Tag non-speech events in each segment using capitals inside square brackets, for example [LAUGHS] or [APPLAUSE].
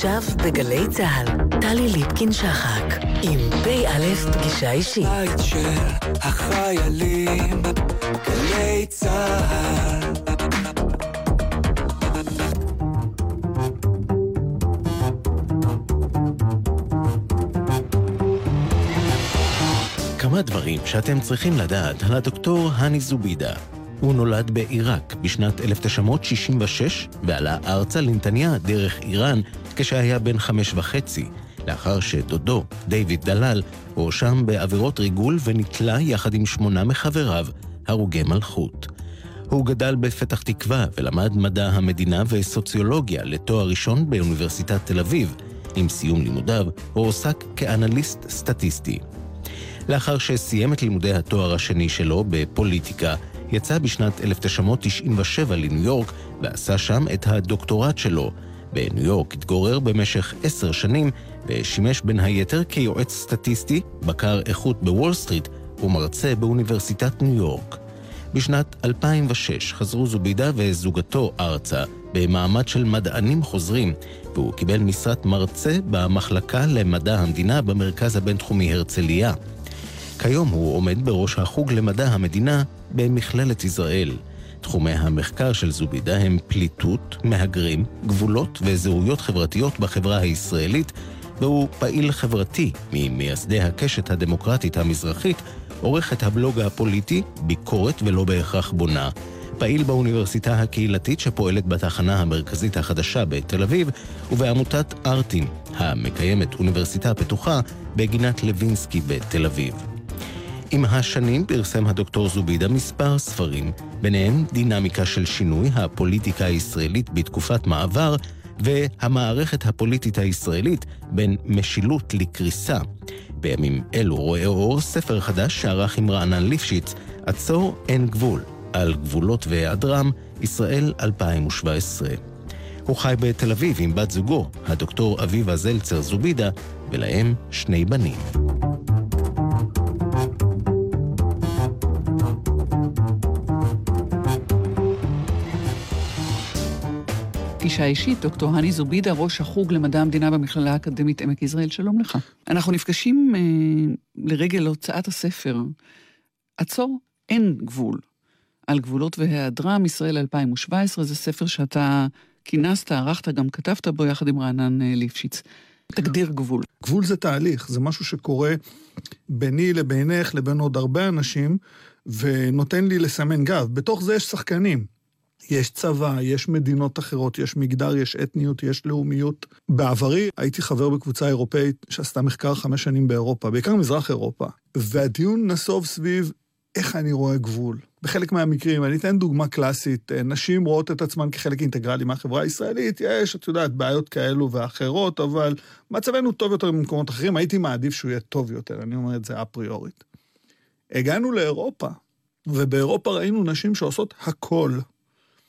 עכשיו בגלי צה"ל, טלי ליפקין-שחק, עם פ"א פגישה אישית. בית של החיילים, גלי צה"ל. כמה דברים שאתם צריכים לדעת על הדוקטור הני זובידה. הוא נולד בעיראק בשנת 1966 ועלה ארצה לנתניה דרך איראן כשהיה בן חמש וחצי, לאחר שדודו, דיוויד דלל, הואשם בעבירות ריגול ונתלה יחד עם שמונה מחבריו, הרוגי מלכות. הוא גדל בפתח תקווה ולמד מדע המדינה וסוציולוגיה לתואר ראשון באוניברסיטת תל אביב. עם סיום לימודיו, הוא הועסק כאנליסט סטטיסטי. לאחר שסיים את לימודי התואר השני שלו בפוליטיקה, יצא בשנת 1997 לניו יורק ועשה שם את הדוקטורט שלו. בניו יורק התגורר במשך עשר שנים ושימש בין היתר כיועץ סטטיסטי, בקר איכות בוול סטריט ומרצה באוניברסיטת ניו יורק. בשנת 2006 חזרו זובידה וזוגתו ארצה במעמד של מדענים חוזרים, והוא קיבל משרת מרצה במחלקה למדע המדינה במרכז הבינתחומי הרצליה. כיום הוא עומד בראש החוג למדע המדינה במכללת ישראל. תחומי המחקר של זובידה הם פליטות, מהגרים, גבולות וזהויות חברתיות בחברה הישראלית, והוא פעיל חברתי ממייסדי הקשת הדמוקרטית המזרחית, עורך את הבלוג הפוליטי, ביקורת ולא בהכרח בונה, פעיל באוניברסיטה הקהילתית שפועלת בתחנה המרכזית החדשה בתל אביב, ובעמותת ארטין, המקיימת אוניברסיטה פתוחה בגינת לוינסקי בתל אביב. עם השנים פרסם הדוקטור זובידה מספר ספרים, ביניהם דינמיקה של שינוי הפוליטיקה הישראלית בתקופת מעבר והמערכת הפוליטית הישראלית בין משילות לקריסה. בימים אלו רואה אור ספר חדש שערך עם רענן ליפשיץ, עצור אין גבול, על גבולות והיעדרם, ישראל 2017. הוא חי בתל אביב עם בת זוגו, הדוקטור אביבה זלצר זובידה, ולהם שני בנים. פגישה אישית, דוקטור הני זובידה, ראש החוג למדע המדינה במכללה האקדמית עמק יזרעאל, שלום לך. אנחנו נפגשים אה, לרגל הוצאת הספר עצור, אין גבול, על גבולות והיעדרם, ישראל 2017, זה ספר שאתה כינסת, ערכת, גם כתבת בו יחד עם רענן אה, ליפשיץ. תגדיר גבול. גבול זה תהליך, זה משהו שקורה ביני לבינך, לבין עוד הרבה אנשים, ונותן לי לסמן גב. בתוך זה יש שחקנים. יש צבא, יש מדינות אחרות, יש מגדר, יש אתניות, יש לאומיות. בעברי הייתי חבר בקבוצה אירופאית שעשתה מחקר חמש שנים באירופה, בעיקר מזרח אירופה, והדיון נסוב סביב איך אני רואה גבול. בחלק מהמקרים, אני אתן דוגמה קלאסית, נשים רואות את עצמן כחלק אינטגרלי מהחברה הישראלית, יש, את יודעת, בעיות כאלו ואחרות, אבל מצבנו טוב יותר ממקומות אחרים, הייתי מעדיף שהוא יהיה טוב יותר, אני אומר את זה אפריורית. הגענו לאירופה, ובאירופה ראינו נשים שעושות הכל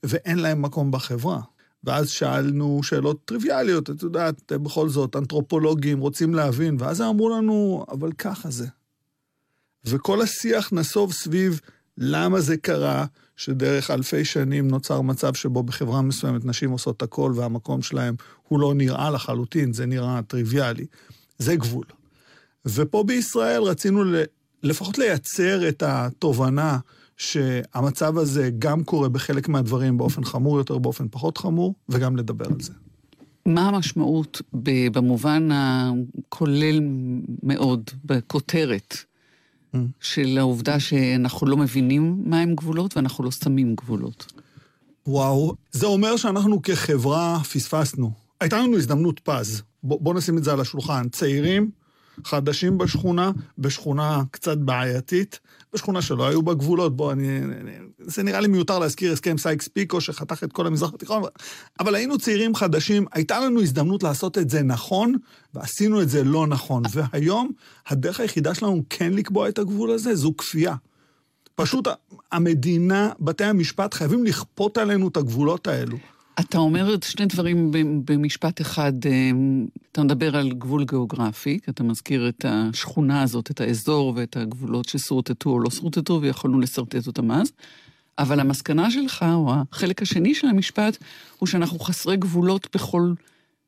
ואין להם מקום בחברה. ואז שאלנו שאלות טריוויאליות, את יודעת, בכל זאת, אנתרופולוגים רוצים להבין, ואז אמרו לנו, אבל ככה זה. וכל השיח נסוב סביב למה זה קרה, שדרך אלפי שנים נוצר מצב שבו בחברה מסוימת נשים עושות הכל והמקום שלהם הוא לא נראה לחלוטין, זה נראה טריוויאלי. זה גבול. ופה בישראל רצינו לפחות לייצר את התובנה שהמצב הזה גם קורה בחלק מהדברים באופן חמור יותר, באופן פחות חמור, וגם לדבר על זה. מה המשמעות במובן הכולל מאוד, בכותרת, mm. של העובדה שאנחנו לא מבינים מהם גבולות ואנחנו לא שמים גבולות? וואו, זה אומר שאנחנו כחברה פספסנו. הייתה לנו הזדמנות פז. בוא, בוא נשים את זה על השולחן. צעירים, חדשים בשכונה, בשכונה קצת בעייתית, בשכונה שלא היו בה גבולות, בוא, אני, אני... זה נראה לי מיותר להזכיר הסכם סייקס פיקו שחתך את כל המזרח התיכון, אבל היינו צעירים חדשים, הייתה לנו הזדמנות לעשות את זה נכון, ועשינו את זה לא נכון. והיום, הדרך היחידה שלנו כן לקבוע את הגבול הזה, זו כפייה. פשוט המדינה, בתי המשפט חייבים לכפות עלינו את הגבולות האלו. אתה אומר את שני דברים במשפט אחד. אה, אתה מדבר על גבול גיאוגרפי, כי אתה מזכיר את השכונה הזאת, את האזור ואת הגבולות ששורטטו או לא שורטטו, ויכולנו לשרטט אותם אז. אבל המסקנה שלך, או החלק השני של המשפט, הוא שאנחנו חסרי גבולות בכל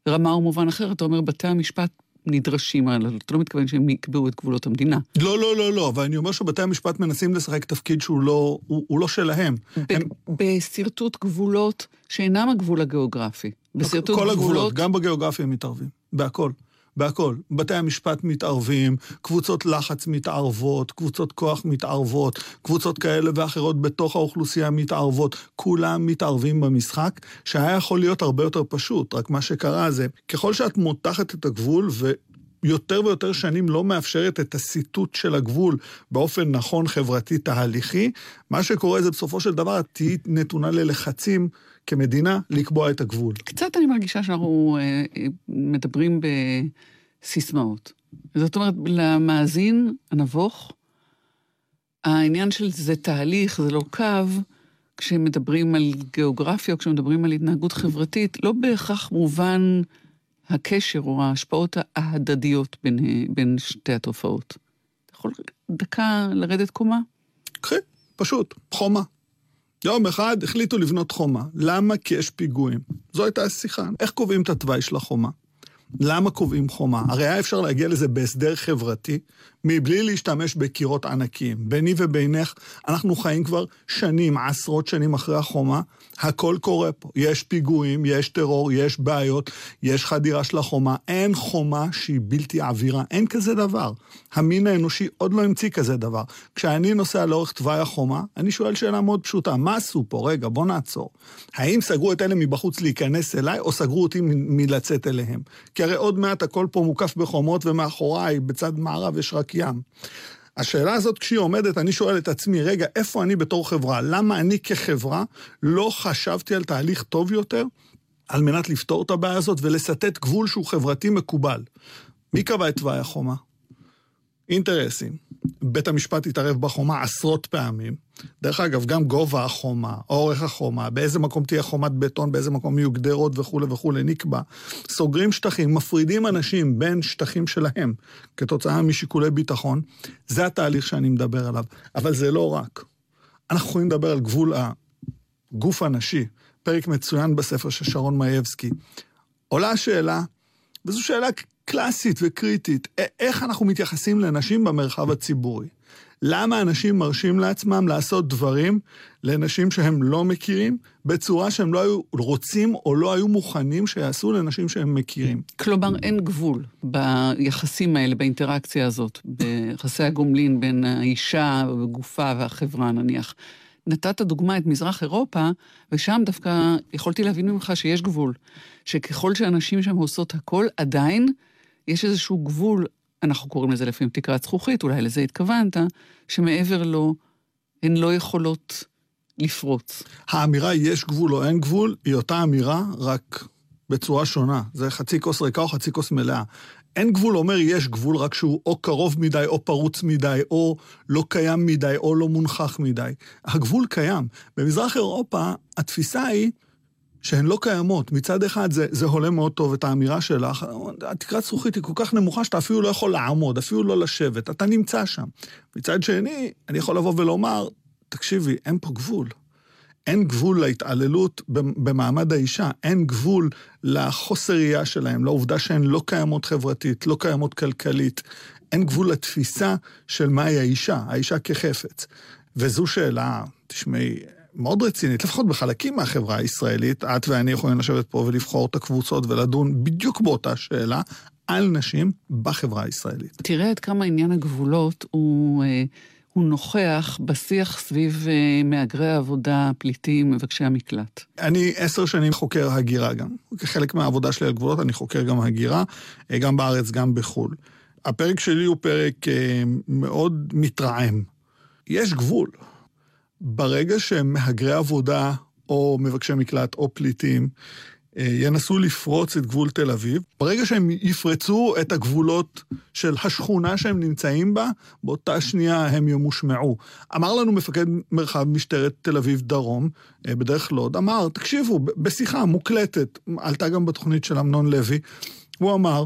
רמה ומובן אחר, אתה אומר, בתי המשפט נדרשים, אתה לא מתכוון שהם יקבעו את גבולות המדינה. לא, לא, לא, לא, אבל אני אומר שבתי המשפט מנסים לשחק תפקיד שהוא לא, הוא, הוא לא שלהם. ב- הם, בשרטוט גבולות שאינם הגבול הגיאוגרפי. בשרטוט כל הגבולות, גבולות, גם בגיאוגרפיה הם מתערבים, בהכל. בהכל. בתי המשפט מתערבים, קבוצות לחץ מתערבות, קבוצות כוח מתערבות, קבוצות כאלה ואחרות בתוך האוכלוסייה מתערבות, כולם מתערבים במשחק, שהיה יכול להיות הרבה יותר פשוט, רק מה שקרה זה, ככל שאת מותחת את הגבול ו... יותר ויותר שנים לא מאפשרת את הסיטוט של הגבול באופן נכון, חברתי, תהליכי, מה שקורה זה בסופו של דבר את תהיי נתונה ללחצים כמדינה לקבוע את הגבול. קצת אני מרגישה שאנחנו אה, אה, מדברים בסיסמאות. זאת אומרת, למאזין הנבוך, העניין של זה תהליך, זה לא קו, כשמדברים על גיאוגרפיה או כשמדברים על התנהגות חברתית, לא בהכרח מובן הקשר או ההשפעות ההדדיות בין, אה, בין שתי התופעות. אתה יכול דקה לרדת קומה? קחי, פשוט, חומה. יום אחד החליטו לבנות חומה. למה? כי יש פיגועים. זו הייתה השיחה. איך קובעים את התוואי של החומה? למה קובעים חומה? הרי היה אפשר להגיע לזה בהסדר חברתי, מבלי להשתמש בקירות ענקיים. ביני ובינך, אנחנו חיים כבר שנים, עשרות שנים אחרי החומה, הכל קורה פה. יש פיגועים, יש טרור, יש בעיות, יש חדירה של החומה. אין חומה שהיא בלתי עבירה, אין כזה דבר. המין האנושי עוד לא המציא כזה דבר. כשאני נוסע לאורך תוואי החומה, אני שואל שאלה מאוד פשוטה, מה עשו פה? רגע, בוא נעצור. האם סגרו את אלה מבחוץ להיכנס אליי, או סגרו אותי מלצאת אליהם? כי הרי עוד מעט הכל פה מוקף בחומות, ומאחוריי, בצד מערב, יש רק ים. השאלה הזאת, כשהיא עומדת, אני שואל את עצמי, רגע, איפה אני בתור חברה? למה אני כחברה לא חשבתי על תהליך טוב יותר על מנת לפתור את הבעיה הזאת ולסטט גבול שהוא חברתי מקובל? מי קבע את תוואי החומה? אינטרסים. בית המשפט התערב בחומה עשרות פעמים. דרך אגב, גם גובה החומה, אורך החומה, באיזה מקום תהיה חומת בטון, באיזה מקום יהיו גדרות וכולי וכולי, נקבע. סוגרים שטחים, מפרידים אנשים בין שטחים שלהם כתוצאה משיקולי ביטחון. זה התהליך שאני מדבר עליו. אבל זה לא רק. אנחנו יכולים לדבר על גבול הגוף הנשי, פרק מצוין בספר של שרון מאייבסקי. עולה השאלה, וזו שאלה קלאסית וקריטית, איך אנחנו מתייחסים לנשים במרחב הציבורי? למה אנשים מרשים לעצמם לעשות דברים לנשים שהם לא מכירים, בצורה שהם לא היו רוצים או לא היו מוכנים שיעשו לנשים שהם מכירים? כלומר, אין גבול ביחסים האלה, באינטראקציה הזאת, ביחסי הגומלין בין האישה וגופה והחברה נניח. נתת דוגמה את מזרח אירופה, ושם דווקא יכולתי להבין ממך שיש גבול. שככל שאנשים שם עושות הכל, עדיין יש איזשהו גבול, אנחנו קוראים לזה לפעמים תקרת זכוכית, אולי לזה התכוונת, שמעבר לו הן לא יכולות לפרוץ. האמירה יש גבול או אין גבול, היא אותה אמירה, רק בצורה שונה. זה חצי כוס ריקה או חצי כוס מלאה. אין גבול אומר יש גבול, רק שהוא או קרוב מדי, או פרוץ מדי, או לא קיים מדי, או לא מונחח מדי. הגבול קיים. במזרח אירופה, התפיסה היא שהן לא קיימות. מצד אחד זה, זה הולם מאוד טוב את האמירה שלך, התקרת זכוכית היא כל כך נמוכה שאתה אפילו לא יכול לעמוד, אפילו לא לשבת, אתה נמצא שם. מצד שני, אני יכול לבוא ולומר, תקשיבי, אין פה גבול. אין גבול להתעללות במעמד האישה, אין גבול לחוסר ראייה שלהם, לעובדה שהן לא קיימות חברתית, לא קיימות כלכלית. אין גבול לתפיסה של מהי האישה, האישה כחפץ. וזו שאלה, תשמעי, מאוד רצינית, לפחות בחלקים מהחברה הישראלית, את ואני יכולים לשבת פה ולבחור את הקבוצות ולדון בדיוק באותה שאלה על נשים בחברה הישראלית. תראה עד כמה עניין הגבולות הוא... הוא נוכח בשיח סביב מהגרי העבודה, פליטים, מבקשי המקלט. אני עשר שנים חוקר הגירה גם. כחלק מהעבודה שלי על גבולות אני חוקר גם הגירה, גם בארץ, גם בחו"ל. הפרק שלי הוא פרק מאוד מתרעם. יש גבול. ברגע שמהגרי עבודה או מבקשי מקלט או פליטים ינסו לפרוץ את גבול תל אביב, ברגע שהם יפרצו את הגבולות של השכונה שהם נמצאים בה, באותה שנייה הם ימושמעו. אמר לנו מפקד מרחב משטרת תל אביב דרום, בדרך לוד, אמר, תקשיבו, בשיחה מוקלטת, עלתה גם בתוכנית של אמנון לוי, הוא אמר,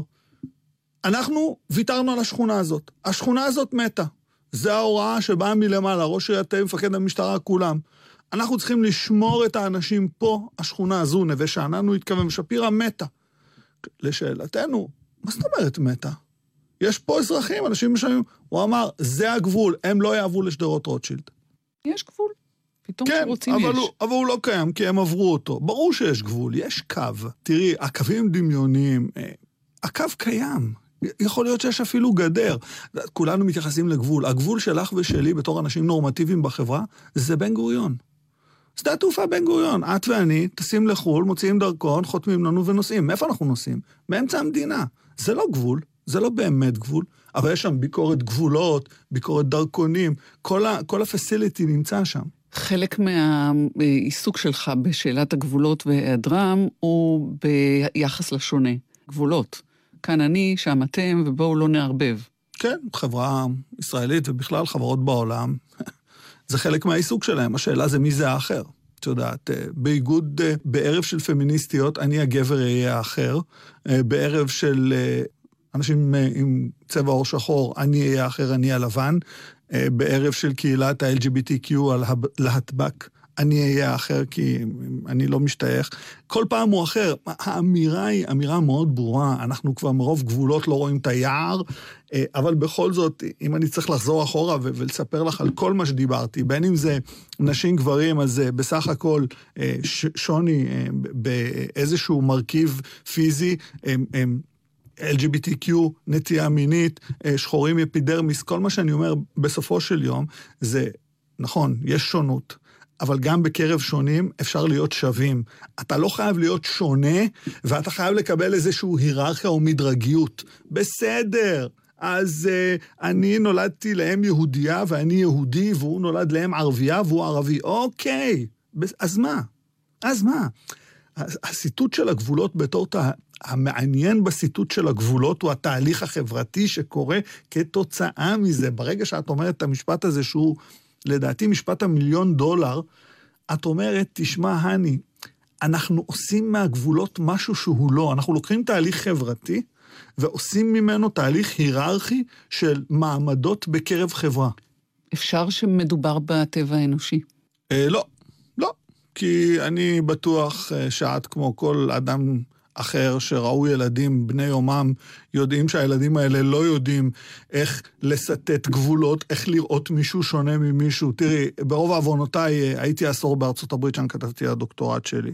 אנחנו ויתרנו על השכונה הזאת. השכונה הזאת מתה. זה ההוראה שבאה מלמעלה, ראש עיריית מפקד המשטרה, כולם. אנחנו צריכים לשמור את האנשים פה, השכונה הזו, נווה שאנן, הוא התכוון, שפירא מתה. לשאלתנו, מה זאת אומרת מתה? יש פה אזרחים, אנשים משלמים. הוא אמר, זה הגבול, הם לא יעברו לשדרות רוטשילד. יש גבול. פתאום כן, שרוצים אבל יש. הוא, אבל הוא לא קיים, כי הם עברו אותו. ברור שיש גבול, יש קו. תראי, הקווים דמיוניים, אה, הקו קיים. יכול להיות שיש אפילו גדר. כולנו מתייחסים לגבול. הגבול שלך ושלי בתור אנשים נורמטיביים בחברה, זה בן גוריון. שדה התעופה בן גוריון. את ואני טסים לחו"ל, מוציאים דרכון, חותמים לנו ונוסעים. מאיפה אנחנו נוסעים? באמצע המדינה. זה לא גבול, זה לא באמת גבול, אבל יש שם ביקורת גבולות, ביקורת דרכונים, כל, ה, כל הפסיליטי נמצא שם. חלק מהעיסוק שלך בשאלת הגבולות והיעדרם הוא ביחס לשונה. גבולות. כאן אני, שם אתם, ובואו לא נערבב. כן, חברה ישראלית ובכלל חברות בעולם, זה חלק מהעיסוק שלהם. השאלה זה מי זה האחר. את יודעת, אה, באיגוד, אה, בערב של פמיניסטיות, אני הגבר אהיה האחר. אה, בערב של אנשים עם צבע עור שחור, אני אהיה האחר, אני הלבן. בערב של קהילת ה-LGBTQ על להטבק, אני אהיה האחר כי אני לא משתייך. כל פעם הוא אחר. האמירה היא אמירה מאוד ברורה, אנחנו כבר מרוב גבולות לא רואים את היער, אה, אבל בכל זאת, אם אני צריך לחזור אחורה ולספר לך על כל מה שדיברתי, בין אם זה נשים גברים, אז אה, בסך הכל אה, שוני באיזשהו מרכיב פיזי, LGBTQ, נטייה מינית, שחורים אפידרמיס, כל מה שאני אומר בסופו של יום זה, נכון, יש שונות. אבל גם בקרב שונים אפשר להיות שווים. אתה לא חייב להיות שונה, ואתה חייב לקבל איזושהי היררכיה או מדרגיות. בסדר. אז uh, אני נולדתי לאם יהודייה ואני יהודי, והוא נולד לאם ערבייה והוא ערבי. אוקיי, אז מה? אז מה? הסיטוט של הגבולות בתור תה... המעניין בסיטוט של הגבולות הוא התהליך החברתי שקורה כתוצאה מזה. ברגע שאת אומרת את המשפט הזה שהוא לדעתי משפט המיליון דולר, את אומרת, תשמע, הני, אנחנו עושים מהגבולות משהו שהוא לא. אנחנו לוקחים תהליך חברתי ועושים ממנו תהליך היררכי של מעמדות בקרב חברה. אפשר שמדובר בטבע האנושי. אה, לא, לא. כי אני בטוח אה, שאת, כמו כל אדם אחר שראו ילדים בני יומם, יודעים שהילדים האלה לא יודעים איך לסטט גבולות, איך לראות מישהו שונה ממישהו. תראי, ברוב עוונותיי אה, הייתי עשור בארצות הברית, שם כתבתי הדוקטורט שלי.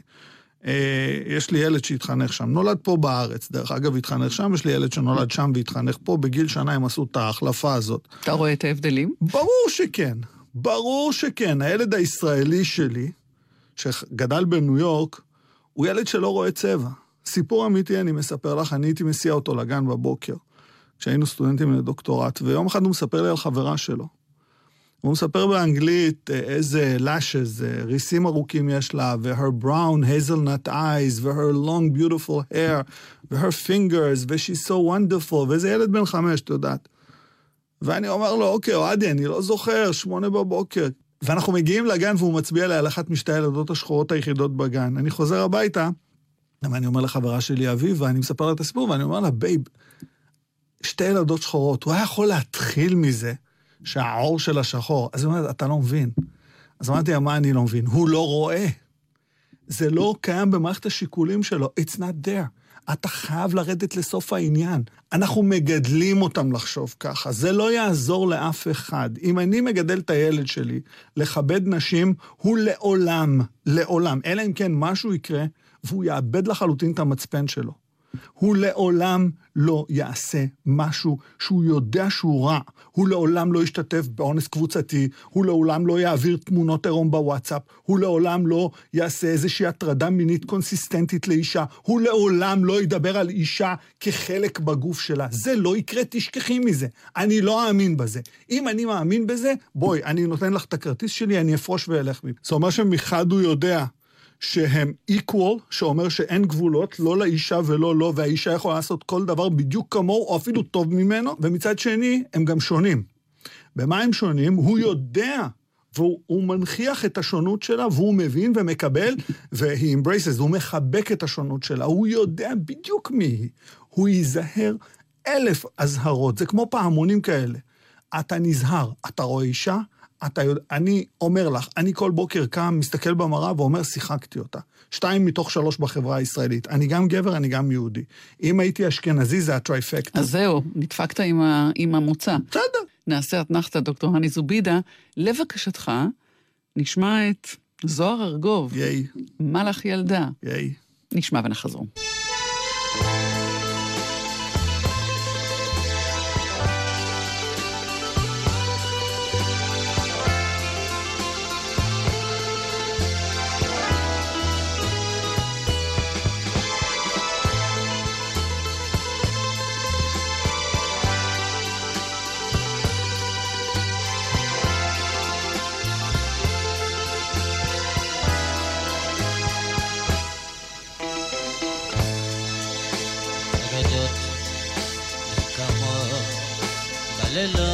אה, יש לי ילד שהתחנך שם, נולד פה בארץ, דרך אגב, התחנך שם, יש לי ילד שנולד שם והתחנך פה, בגיל שנה הם עשו את ההחלפה הזאת. אתה רואה את ההבדלים? ברור שכן, ברור שכן. הילד הישראלי שלי, שגדל בניו יורק, הוא ילד שלא רואה צבע. סיפור אמיתי אני מספר לך, אני הייתי מסיע אותו לגן בבוקר, כשהיינו סטודנטים לדוקטורט, ויום אחד הוא מספר לי על חברה שלו. הוא מספר באנגלית אה, איזה lashes, אה, ריסים ארוכים יש לה, ו-her brown hazelnut eyes, ו-her long beautiful hair, ו-her fingers, ו-she's so wonderful, ואיזה ילד בן חמש, את יודעת. ואני אומר לו, אוקיי, אוהדי, אני לא זוכר, שמונה בבוקר. ואנחנו מגיעים לגן והוא מצביע לי על אחת משתי הילדות השחורות היחידות בגן. אני חוזר הביתה, ואני אומר לחברה שלי, אביב, ואני מספר לה את הסיפור, ואני אומר לה, babe, שתי ילדות שחורות, הוא היה יכול להתחיל מזה שהעור שלה שחור. אז היא אומרת, אתה לא מבין. אז אמרתי לה, מה אני לא מבין? הוא לא רואה. זה לא קיים במערכת השיקולים שלו. It's not there. אתה חייב לרדת לסוף העניין. אנחנו מגדלים אותם לחשוב ככה, זה לא יעזור לאף אחד. אם אני מגדל את הילד שלי לכבד נשים, הוא לעולם, לעולם, אלא אם כן משהו יקרה, והוא יאבד לחלוטין את המצפן שלו. הוא לעולם לא יעשה משהו שהוא יודע שהוא רע. הוא לעולם לא ישתתף באונס קבוצתי, הוא לעולם לא יעביר תמונות עירום בוואטסאפ, הוא לעולם לא יעשה איזושהי הטרדה מינית קונסיסטנטית לאישה, הוא לעולם לא ידבר על אישה כחלק בגוף שלה. זה לא יקרה, תשכחי מזה. אני לא אאמין בזה. אם אני מאמין בזה, בואי, אני נותן לך את הכרטיס שלי, אני אפרוש ואלך מפה. זאת אומרת שמחד הוא יודע שהם equal, שאומר שאין גבולות, לא לאישה ולא לו, והאישה יכולה לעשות כל דבר בדיוק כמוהו, או אפילו טוב ממנו, ומצד שני, הם גם שונים. במה הם שונים? הוא יודע, והוא מנכיח את השונות שלה, והוא מבין ומקבל, [LAUGHS] והיא embraces, הוא מחבק את השונות שלה, הוא יודע בדיוק מי היא. הוא ייזהר אלף אזהרות, זה כמו פעמונים כאלה. אתה נזהר, אתה רואה אישה, אתה יודע, אני אומר לך, אני כל בוקר קם, מסתכל במראה ואומר, שיחקתי אותה. שתיים מתוך שלוש בחברה הישראלית. אני גם גבר, אני גם יהודי. אם הייתי אשכנזי, זה הטרייפקט. אז זהו, נדפקת עם, ה, עם המוצא. בסדר. נעשה אתנחתא, דוקטור הני זובידה. לבקשתך, נשמע את זוהר ארגוב. ייי. מלאך ילדה. ייי. נשמע ונחזור. love.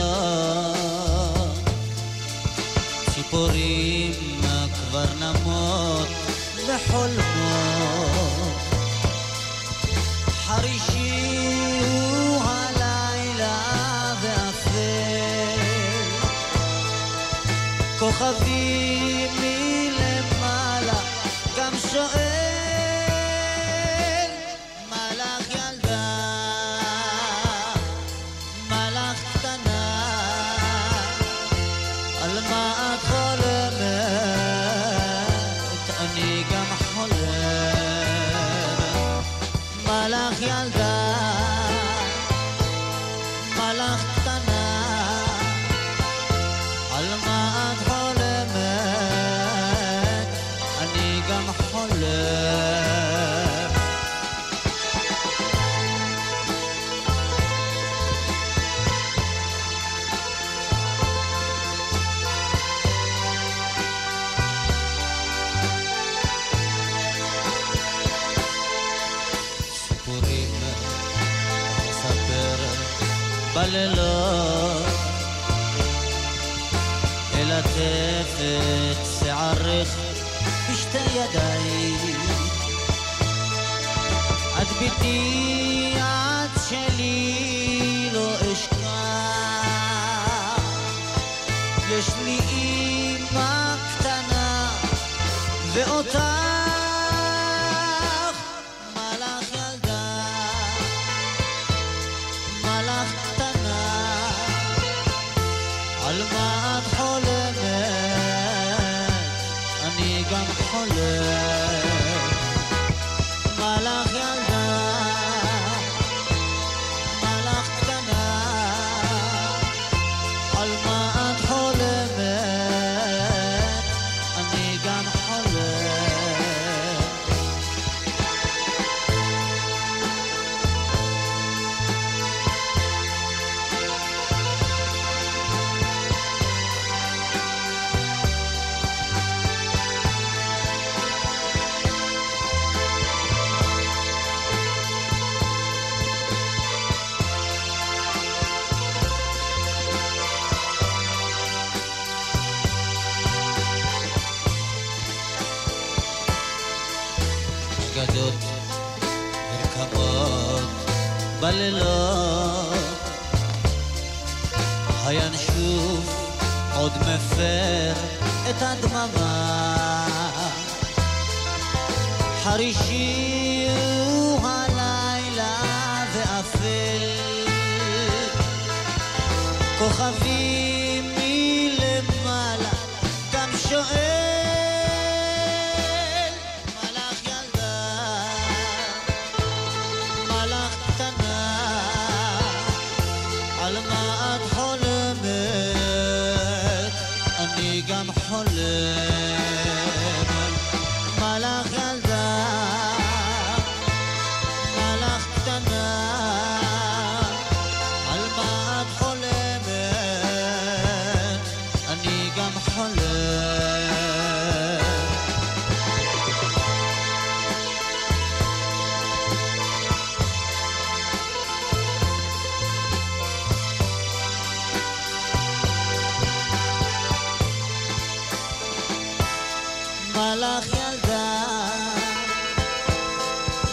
מלאך ילדה,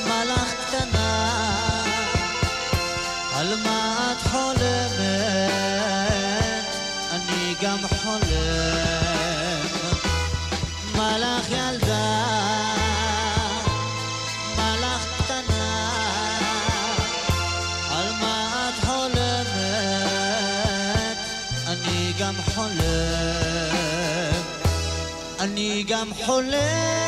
מלאך קטנה, על מה את חולמת? אני גם חולם. מלאך ילדה אני גם חולם.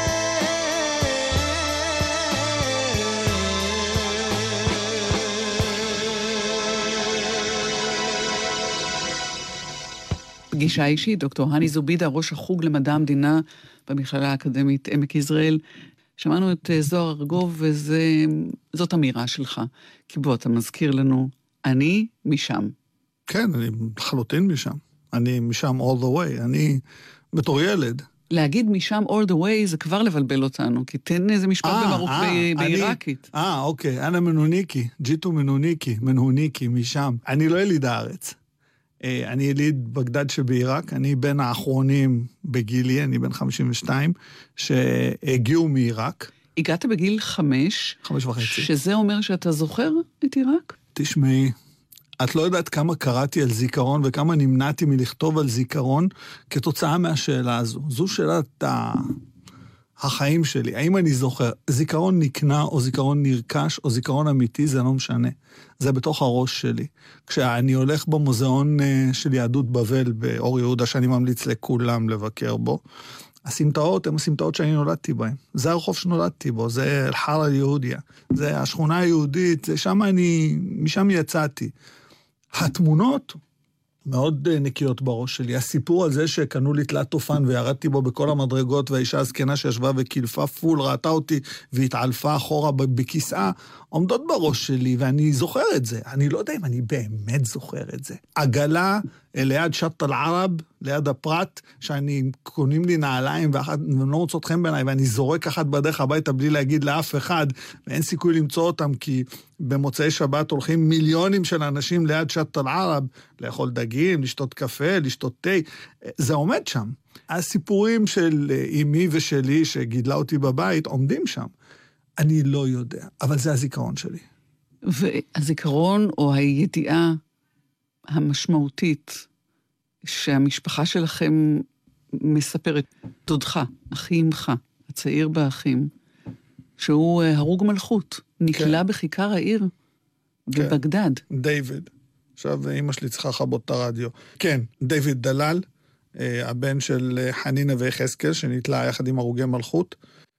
פגישה אישית, דוקטור הני זובידה, ראש החוג למדע המדינה במכללה האקדמית עמק יזרעאל. שמענו את אה, זוהר ארגוב, וזאת אמירה שלך. כי בוא, אתה מזכיר לנו, אני משם. כן, אני לחלוטין משם. אני משם all the way. אני, בתור ילד, להגיד משם all the way זה כבר לבלבל אותנו, כי תן איזה משפט אה, במרוק אה, בעיראקית. אה, אוקיי, אנה מנוניקי, ג'יטו מנוניקי, מנהוניקי, משם. אני לא יליד הארץ. אה, אני יליד בגדד שבעיראק, אני בין האחרונים בגילי, אני בן 52, שהגיעו מעיראק, הגעת בגיל חמש, חמש וחצי. שזה אומר שאתה זוכר את עיראק? תשמעי, את לא יודעת כמה קראתי על זיכרון וכמה נמנעתי מלכתוב על זיכרון כתוצאה מהשאלה הזו. זו שאלת ה... החיים שלי. האם אני זוכר? זיכרון נקנה או זיכרון נרכש או זיכרון אמיתי, זה לא משנה. זה בתוך הראש שלי. כשאני הולך במוזיאון אה, של יהדות בבל באור יהודה, שאני ממליץ לכולם לבקר בו, הסמטאות הן הסמטאות שאני נולדתי בהן. זה הרחוב שנולדתי בו, זה אל-חרא אל-יהודיה. זה השכונה היהודית, זה שם אני, משם יצאתי. התמונות מאוד אה, נקיות בראש שלי. הסיפור על זה שקנו לי תלת אופן וירדתי בו בכל המדרגות, והאישה הזקנה שישבה וקילפה פול ראתה אותי והתעלפה אחורה בכיסאה, עומדות בראש שלי, ואני זוכר את זה. אני לא יודע אם אני באמת זוכר את זה. עגלה אה, ליד שט אל-ערב, ליד הפרט, שאני, קונים לי נעליים ואחת, והן לא מוצאות חן בעיניי, ואני זורק אחת בדרך הביתה בלי להגיד לאף אחד, ואין סיכוי למצוא אותם, כי במוצאי שבת הולכים מיליונים של אנשים ליד שט אל-ערב, לאכול דגים, לשתות קפה, לשתות תה. זה עומד שם. הסיפורים של אה, אמי ושלי, שגידלה אותי בבית, עומדים שם. אני לא יודע, אבל זה הזיכרון שלי. והזיכרון או הידיעה המשמעותית שהמשפחה שלכם מספרת, דודך, אחי אמך, הצעיר באחים, שהוא אה, הרוג מלכות, נקלע בכיכר העיר כן. בבגדד. דיוויד. עכשיו אימא שלי צריכה לכבות את הרדיו. כן, דיוויד דלל, אה, הבן של אה, חנינה ויחזקאל, שנתלה יחד עם הרוגי מלכות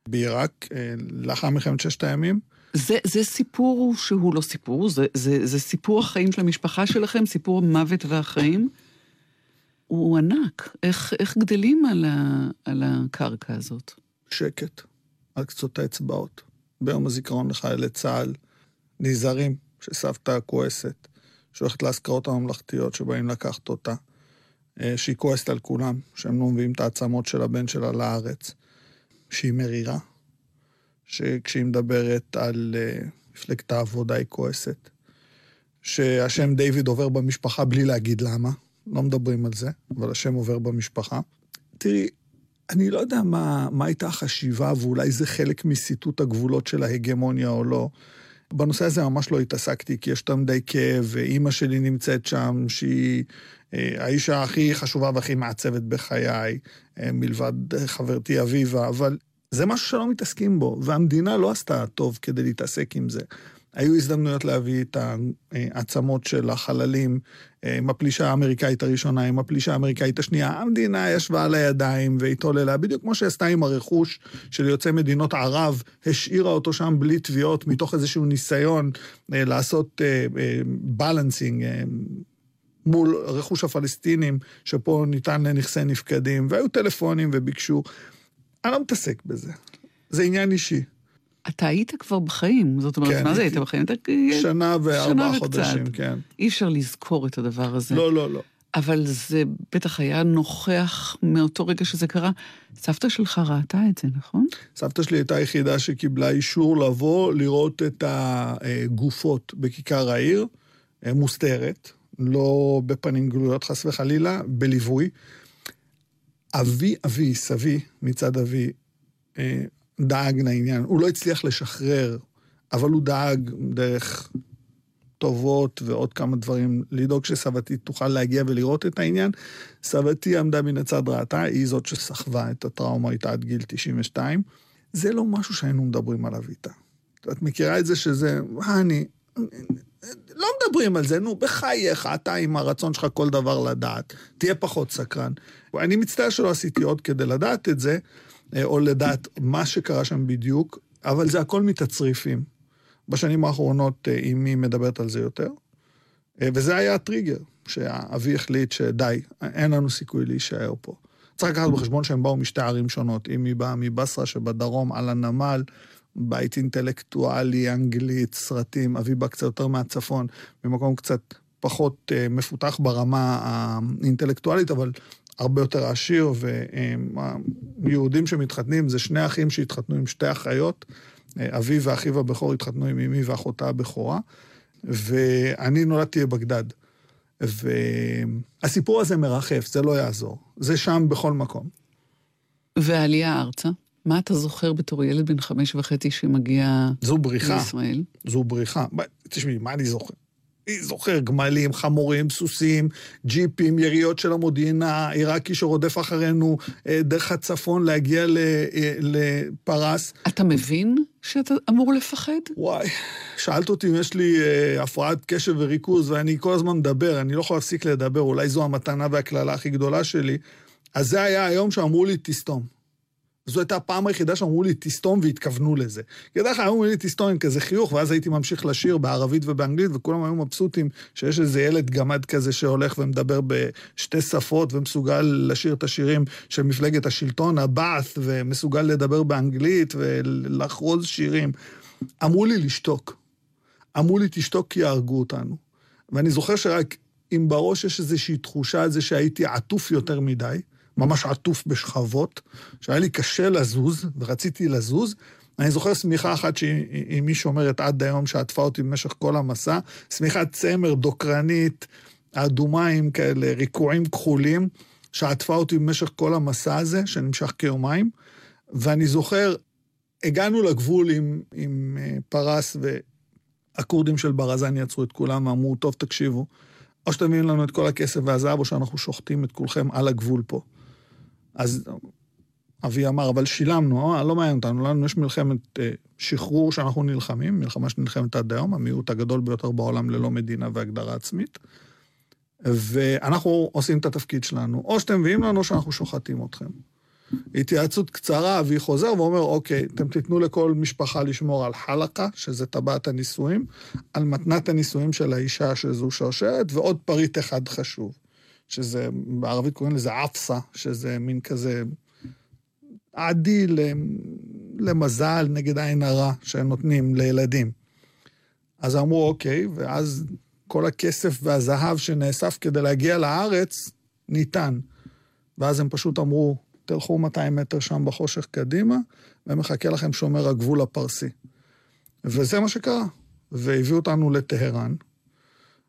בעיראק, אה, לאחר מלחמת ששת הימים. זה, זה סיפור שהוא לא סיפור, זה, זה, זה סיפור החיים של המשפחה שלכם, סיפור המוות והחיים. הוא ענק. איך, איך גדלים על, ה, על הקרקע הזאת? שקט, על קצות האצבעות. ביום הזיכרון לחיילי צה"ל, נזהרים שסבתא כועסת, שהולכת לאזכרות הממלכתיות שבאים לקחת אותה, אה, שהיא כועסת על כולם, שהם לא מביאים את העצמות של הבן שלה לארץ, שהיא מרירה, שכשהיא מדברת על אה, מפלגת העבודה היא כועסת, שהשם דיוויד עובר במשפחה בלי להגיד למה, לא מדברים על זה, אבל השם עובר במשפחה. תראי, אני לא יודע מה, מה הייתה החשיבה, ואולי זה חלק מסיטוט הגבולות של ההגמוניה או לא. בנושא הזה ממש לא התעסקתי, כי יש יותר מדי כאב, ואימא שלי נמצאת שם, שהיא האישה הכי חשובה והכי מעצבת בחיי, אה, מלבד אה, חברתי אביבה, אבל זה משהו שלא מתעסקים בו, והמדינה לא עשתה טוב כדי להתעסק עם זה. היו הזדמנויות להביא את העצמות של החללים אה, עם הפלישה האמריקאית הראשונה, עם הפלישה האמריקאית השנייה. המדינה ישבה על הידיים והתעוללה, בדיוק כמו שעשתה עם הרכוש של יוצאי מדינות ערב, השאירה אותו שם בלי תביעות, מתוך איזשהו ניסיון אה, לעשות בלנסינג. מול רכוש הפלסטינים, שפה ניתן לנכסי נפקדים, והיו טלפונים וביקשו. אני לא מתעסק בזה. זה עניין אישי. אתה היית כבר בחיים, זאת אומרת, כן, מה זה היית. בחיים? אתה... שנה וארבעה חודשים. כן. אי אפשר לזכור את הדבר הזה. לא, לא, לא. אבל זה בטח היה נוכח מאותו רגע שזה קרה. סבתא שלך ראתה את זה, נכון? סבתא שלי הייתה היחידה שקיבלה אישור לבוא לראות את הגופות בכיכר העיר, אה, מוסתרת, לא בפנים גלויות חס וחלילה, בליווי. אבי, אבי, סבי, מצד אבי, אה, דאג לעניין. הוא לא הצליח לשחרר, אבל הוא דאג דרך טובות ועוד כמה דברים, לדאוג שסבתי תוכל להגיע ולראות את העניין. סבתי עמדה מן הצד ראתה, היא זאת שסחבה את הטראומה איתה עד גיל 92. זה לא משהו שהיינו מדברים עליו איתה. את מכירה את זה שזה, מה אני... לא מדברים על זה, נו, בחייך, אתה עם הרצון שלך כל דבר לדעת, תהיה פחות סקרן. אני מצטער שלא עשיתי עוד כדי לדעת את זה, אה, או לדעת מה שקרה שם בדיוק, אבל זה הכל מתצריפים. בשנים האחרונות אמי מדברת על זה יותר, אה, וזה היה הטריגר, שאבי החליט שדי, אין לנו סיכוי להישאר פה. צריך לקחת בחשבון שהם באו משתי ערים שונות. אמי באה מבסרה שבדרום, על הנמל, בית אינטלקטואלי, אנגלית, סרטים, אבי בא קצת יותר מהצפון, במקום קצת פחות uh, מפותח ברמה האינטלקטואלית, אבל הרבה יותר עשיר, ויהודים שמתחתנים זה שני אחים שהתחתנו עם שתי אחיות, אבי ואחיו הבכור התחתנו עם אמי ואחותה הבכורה, ואני נולדתי בבגדד. והסיפור הזה מרחף, זה לא יעזור. זה שם בכל מקום. והעלייה ארצה? מה אתה זוכר בתור ילד בן חמש וחצי שמגיע זו בריחה. לישראל? זו בריחה. תשמעי, מה אני זוכר? אני זוכר גמלים, חמורים, סוסים, ג'יפים, יריות של המודיעין העיראקי שרודף אחרינו אה, דרך הצפון להגיע אה, לפרס. אתה מבין שאתה אמור לפחד? וואי, שאלת אותי אם יש לי אה, הפרעת קשב וריכוז, ואני כל הזמן מדבר, אני לא יכול להפסיק לדבר, אולי זו המתנה והקללה הכי גדולה שלי. אז זה היה היום שאמרו לי, תסתום. זו הייתה הפעם היחידה שאמרו לי, תסתום, והתכוונו לזה. כי בדרך כלל אמרו לי, תסתום עם כזה חיוך, ואז הייתי ממשיך לשיר בערבית ובאנגלית, וכולם היו מבסוטים שיש איזה ילד גמד כזה שהולך ומדבר בשתי שפות, ומסוגל לשיר את השירים של מפלגת השלטון, הבאס, ומסוגל לדבר באנגלית ולחרוז שירים. אמרו לי לשתוק. אמרו לי, תשתוק כי יהרגו אותנו. ואני זוכר שרק אם בראש יש איזושהי תחושה על זה שהייתי עטוף יותר מדי, ממש עטוף בשכבות, שהיה לי קשה לזוז, ורציתי לזוז. אני זוכר שמיכה אחת שהיא מי שאומרת עד היום, שעטפה אותי במשך כל המסע, שמיכת צמר דוקרנית, אדומה עם כאלה ריקועים כחולים, שעטפה אותי במשך כל המסע הזה, שנמשך כיומיים. ואני זוכר, הגענו לגבול עם, עם אה, פרס, והכורדים של ברזן יצרו את כולם, ואמרו, טוב, תקשיבו, או שתביאו לנו את כל הכסף והזהב, או שאנחנו שוחטים את כולכם על הגבול פה. אז אבי אמר, אבל שילמנו, אה, לא מעניין אותנו, לנו יש מלחמת אה, שחרור שאנחנו נלחמים, מלחמה שנלחמת עד היום, המיעוט הגדול ביותר בעולם ללא מדינה והגדרה עצמית, ואנחנו עושים את התפקיד שלנו, או שאתם מביאים לנו או שאנחנו שוחטים אתכם. התייעצות קצרה, אבי חוזר ואומר, אוקיי, אתם תיתנו לכל משפחה לשמור על חלקה, שזה טבעת הנישואים, על מתנת הנישואים של האישה שזו שרשרת, ועוד פריט אחד חשוב. שזה, בערבית קוראים לזה אפסה, שזה מין כזה עדי למזל נגד עין הרע שנותנים לילדים. אז אמרו, אוקיי, ואז כל הכסף והזהב שנאסף כדי להגיע לארץ, ניתן. ואז הם פשוט אמרו, תלכו 200 מטר שם בחושך קדימה, ומחכה לכם שומר הגבול הפרסי. וזה מה שקרה. והביאו אותנו לטהרן.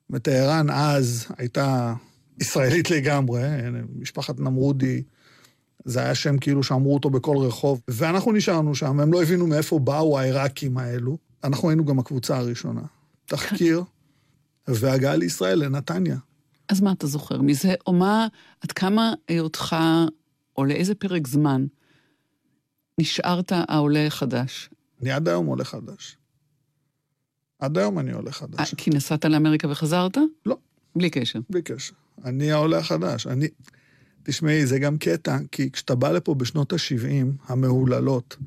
וטהרן אז הייתה ישראלית לגמרי, משפחת נמרודי, זה היה שם כאילו שאמרו אותו בכל רחוב, ואנחנו נשארנו שם, הם לא הבינו מאיפה באו העיראקים האלו. אנחנו היינו גם הקבוצה הראשונה. תחקיר והגעה לישראל, לנתניה. אז מה אתה זוכר מזה, או מה, עד כמה היותך, או לאיזה פרק זמן, נשארת העולה החדש? אני עד היום עולה חדש. עד היום אני עולה חדש. 아, כי נסעת לאמריקה וחזרת? לא. בלי קשר. בלי קשר. אני העולה החדש. אני... תשמעי, זה גם קטע, כי כשאתה בא לפה בשנות ה-70, המהוללות,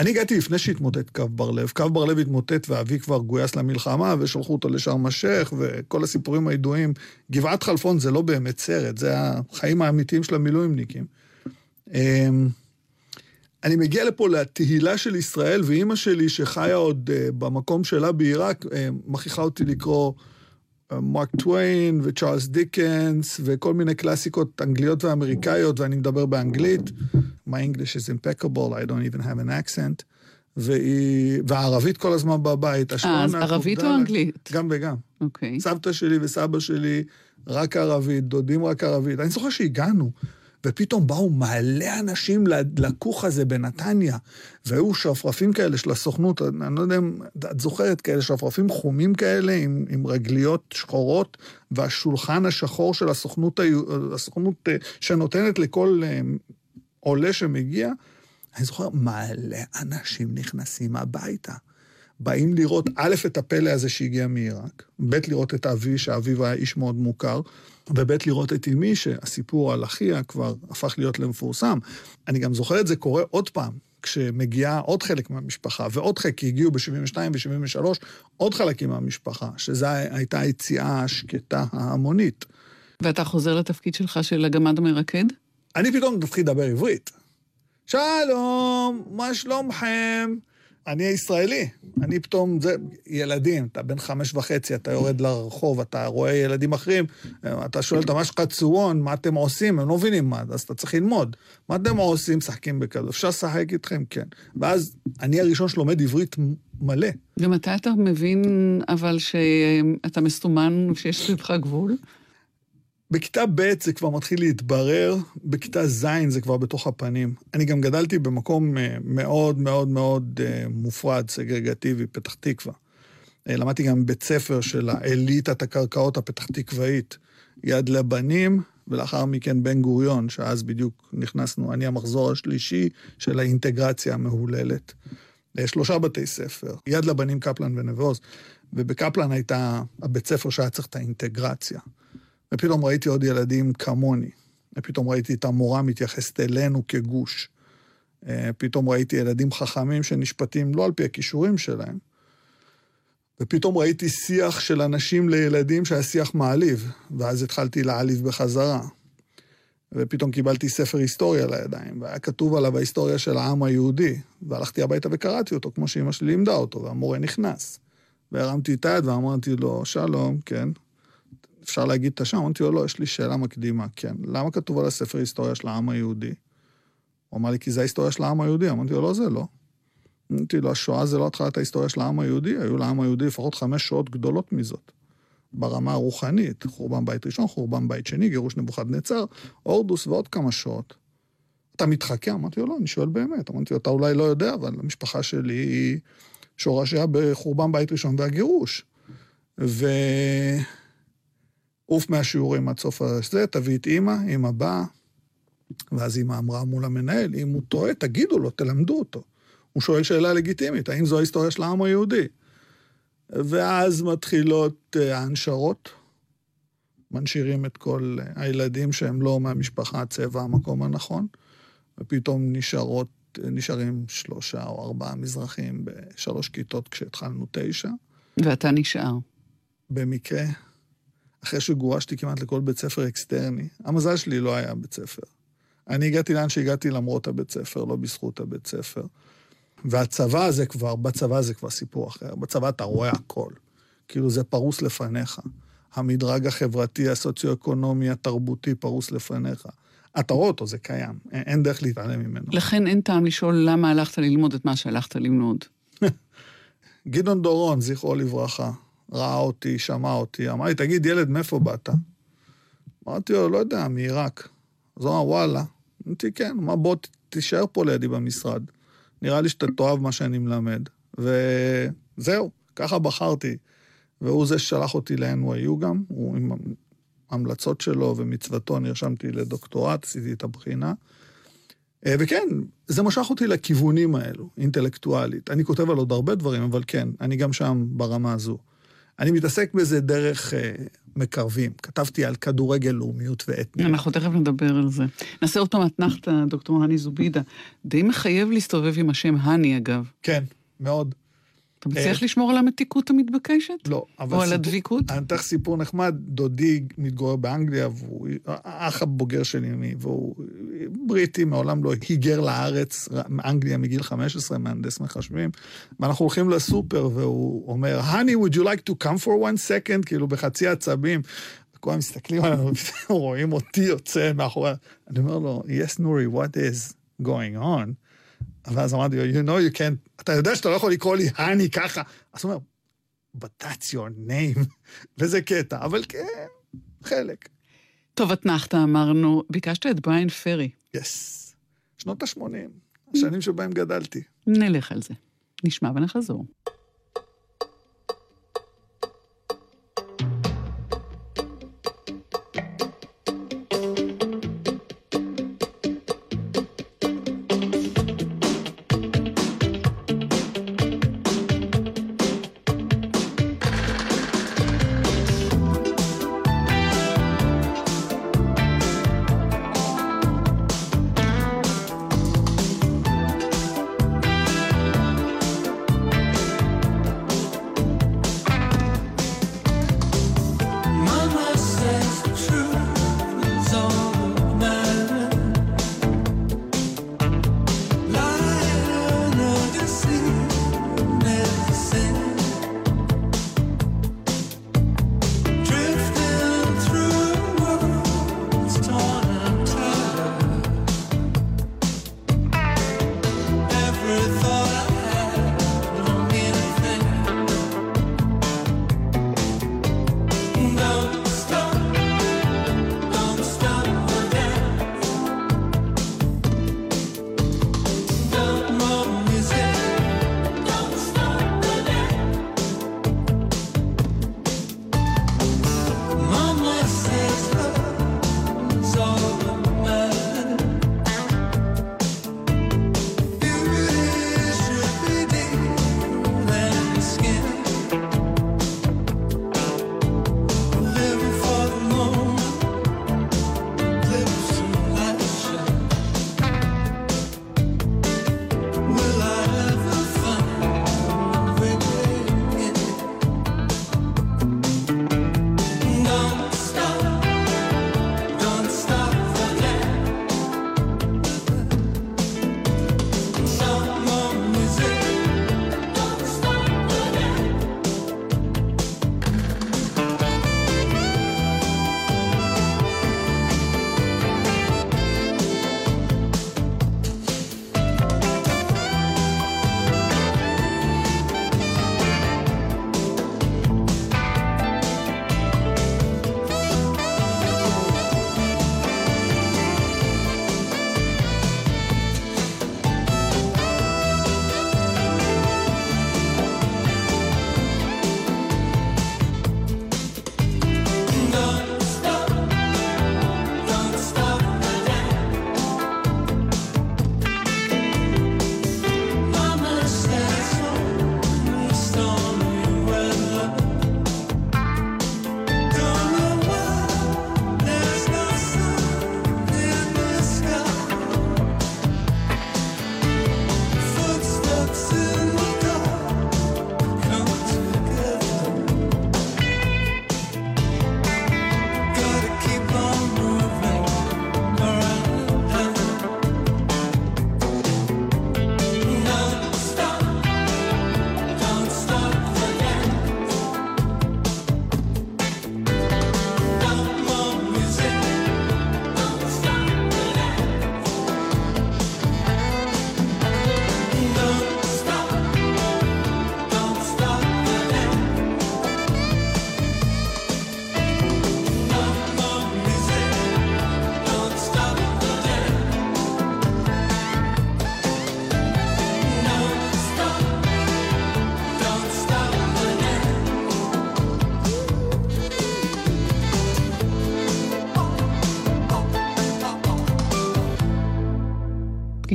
אני הגעתי לפני שהתמוטט קו בר-לב. קו בר-לב התמוטט ואבי כבר גויס למלחמה, ושלחו אותו לשארם א-שייח, וכל הסיפורים הידועים. גבעת חלפון זה לא באמת סרט, זה החיים האמיתיים של המילואימניקים. אמ, אני מגיע לפה לתהילה של ישראל, ואימא שלי, שחיה עוד אה, במקום שלה בעיראק, אה, מכריחה אותי לקרוא מרק טוויין וצ'ארלס דיקנס וכל מיני קלאסיקות אנגליות ואמריקאיות, ואני מדבר באנגלית. My English is impeccable, I don't even have an accent. והיא, והערבית כל הזמן בבית. אה, אז ערבית או אנגלית? גם וגם. אוקיי. סבתא שלי וסבא שלי רק ערבית, דודים רק ערבית. אני זוכר שהגענו, ופתאום באו מלא אנשים לכוך הזה בנתניה, והיו שרפרפים כאלה של הסוכנות, אני לא יודע אם את זוכרת כאלה, שרפרפים חומים כאלה עם, עם רגליות שחורות, והשולחן השחור של הסוכנות, הסוכנות אה, שנותנת לכל אה, עולה שמגיע. אני זוכר, מלא אנשים נכנסים הביתה. באים לראות, א', את הפלא הזה שהגיע מעיראק, ב', לראות את אבי, שאביו היה איש מאוד מוכר, וב', לראות את אמי, שהסיפור על אחיה כבר הפך להיות למפורסם. אני גם זוכר את זה קורה עוד פעם, כשמגיעה עוד חלק מהמשפחה, ועוד חלק, כי הגיעו ב-72 ו-73 עוד חלקים מהמשפחה, שזו הייתה היציאה השקטה ההמונית. ואתה חוזר לתפקיד שלך של הגמד המרקד? אני פתאום מתחיל לדבר עברית. שלום, מה שלומכם? אני הישראלי, אני פתאום, זה, ילדים, אתה בן חמש וחצי, אתה יורד לרחוב, אתה רואה ילדים אחרים, אתה שואל אותם, מה שלך צורון, מה אתם עושים? הם לא מבינים מה, אז אתה צריך ללמוד. מה אתם עושים? משחקים בכזה. אפשר לשחק איתכם? כן. ואז אני הראשון שלומד עברית מלא. ומתי אתה מבין, אבל שאתה מסומן, שיש סביבך גבול? בכיתה ב' זה כבר מתחיל להתברר, בכיתה ז' זה כבר בתוך הפנים. אני גם גדלתי במקום אה, מאוד מאוד מאוד אה, מופרד, סגרגטיבי, פתח תקווה. אה, למדתי גם בבית ספר של האליטת הקרקעות הפתח תקוואית, יד לבנים, ולאחר מכן בן גוריון, שאז בדיוק נכנסנו, אני המחזור השלישי של האינטגרציה המהוללת. שלושה בתי ספר, יד לבנים, קפלן ונווה עוז, ובקפלן הייתה הבית ספר שהיה צריך את האינטגרציה. ופתאום ראיתי עוד ילדים כמוני. ופתאום ראיתי את המורה מתייחסת אלינו כגוש. אה, פתאום ראיתי ילדים חכמים שנשפטים לא על פי הכישורים שלהם. ופתאום ראיתי שיח של אנשים לילדים שהיה שיח מעליב, ואז התחלתי להעליב בחזרה. ופתאום קיבלתי ספר היסטוריה לידיים, והיה כתוב עליו ההיסטוריה של העם היהודי, והלכתי הביתה וקראתי אותו, כמו שאימא שלי לימדה אותו, והמורה נכנס. והרמתי את היד ואמרתי לו, שלום, כן, אפשר להגיד את השם? אמרתי לו, לא, יש לי שאלה מקדימה, כן. למה כתוב על הספר היסטוריה של העם היהודי? הוא אמר לי, כי זה ההיסטוריה של העם היהודי. אמרתי לו, לא, זה לא. אמרתי לו, השואה זה לא התחלת ההיסטוריה של העם היהודי, היו לעם היהודי לפחות חמש שעות גדולות מזאת. ברמה הרוחנית, חורבן בית ראשון, חורבן בית שני, גירוש נבוכדנצר, הורדוס ועוד כמה שעות. אתה מתחכה? אמרתי לו, לא, אני שואל באמת. אמרתי לו, אתה אולי לא יודע, אבל המשפחה שלי היא שורשיה בחורבן בית ראשון והגירוש. ו... עוף מהשיעורים עד סוף הזה, תביא את אימא, אימא באה, ואז אימא אמרה מול המנהל, אם הוא טועה, תגידו לו, תלמדו אותו. הוא שואל שאלה לגיטימית, האם זו ההיסטוריה של העם היהודי? ואז מתחילות אה, ההנשרות, מנשירים את כל הילדים שהם לא מהמשפחה, הצבע, המקום הנכון, ופתאום נשארות, נשארים שלושה או ארבעה מזרחים בשלוש כיתות כשהתחלנו תשע. ואתה נשאר. במקרה, אחרי שגורשתי כמעט לכל בית ספר אקסטרני. המזל שלי לא היה בית ספר. אני הגעתי לאן שהגעתי למרות הבית ספר, לא בזכות הבית ספר. והצבא זה כבר, בצבא זה כבר סיפור אחר. בצבא אתה רואה הכל. כאילו זה פרוס לפניך. המדרג החברתי, הסוציו-אקונומי, התרבותי פרוס לפניך. אתה רואה אותו, זה קיים. אין דרך להתעלם ממנו. לכן אין טעם לשאול למה הלכת ללמוד את מה שהלכת ללמוד. [LAUGHS] גדעון דורון, זכרו לברכה, ראה אותי, שמע אותי, אמר לי, תגיד, ילד, מאיפה באת? אמרתי לו, לא יודע, מעיראק. אז הוא אמר, וואלה. אמרתי, כן, אמר, בוא תישאר פה לידי במשרד. נראה לי שאתה תאהב מה שאני מלמד. וזהו, ככה בחרתי. והוא זה ששלח אותי ל-NYU גם, הוא עם המלצות שלו ומצוותו נרשמתי לדוקטורט, עשיתי את הבחינה. אה, וכן, זה משך אותי לכיוונים האלו, אינטלקטואלית. אני כותב על עוד הרבה דברים, אבל כן, אני גם שם ברמה הזו. אני מתעסק בזה דרך אה, מקרבים. כתבתי על כדורגל, לאומיות ואתניה. אנחנו תכף נדבר על זה. נעשה עוד פעם אתנחתא, דוקטור הני זובידה. די מחייב להסתובב עם השם הני, אגב. כן, מאוד. אתה מצליח אה, לשמור על המתיקות המתבקשת? לא. או על הדביקות? אני אתן לך סיפור נחמד. דודי מתגורר באנגליה, והוא האח הבוגר שלי, והוא בריטי, מעולם לא היגר לארץ, מאנגליה מגיל 15, מהנדס מחשבים. ואנחנו הולכים לסופר, והוא אומר, honey, would you like to come for one second? כאילו, בחצי עצבים. וכולם מסתכלים עלינו, [LAUGHS] רואים אותי יוצא מאחורי... אני אומר לו, yes, נורי, what is going on? ואז אמרתי לו, you know you can't, אתה יודע שאתה לא יכול לקרוא לי האני ככה. אז הוא אומר, but that's your name. [LAUGHS] וזה קטע, אבל כן, חלק. טוב, אתנחתא אמרנו, ביקשת את בריין פרי. יס. שנות ה-80, השנים שבהם גדלתי. נלך על זה. נשמע ונחזור.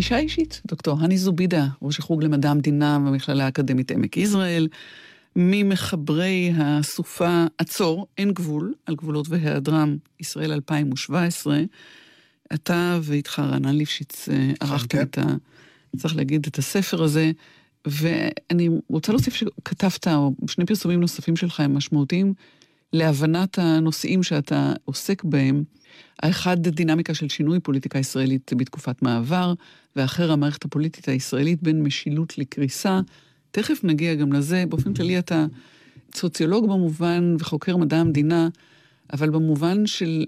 פגישה אישית, דוקטור הני זובידה, ראש החוג למדע המדינה במכללה האקדמית עמק יזרעאל, ממחברי הסופה עצור, אין גבול, על גבולות והיעדרם, ישראל 2017. אתה ואיתך רענן ליפשיץ אה, ערכתם כן. את ה... צריך להגיד, את הספר הזה, ואני רוצה להוסיף שכתבת, או שני פרסומים נוספים שלך הם משמעותיים להבנת הנושאים שאתה עוסק בהם. האחד, דינמיקה של שינוי פוליטיקה ישראלית בתקופת מעבר, ואחר, המערכת הפוליטית הישראלית בין משילות לקריסה. תכף נגיע גם לזה. באופן כללי אתה סוציולוג במובן וחוקר מדע המדינה, אבל במובן של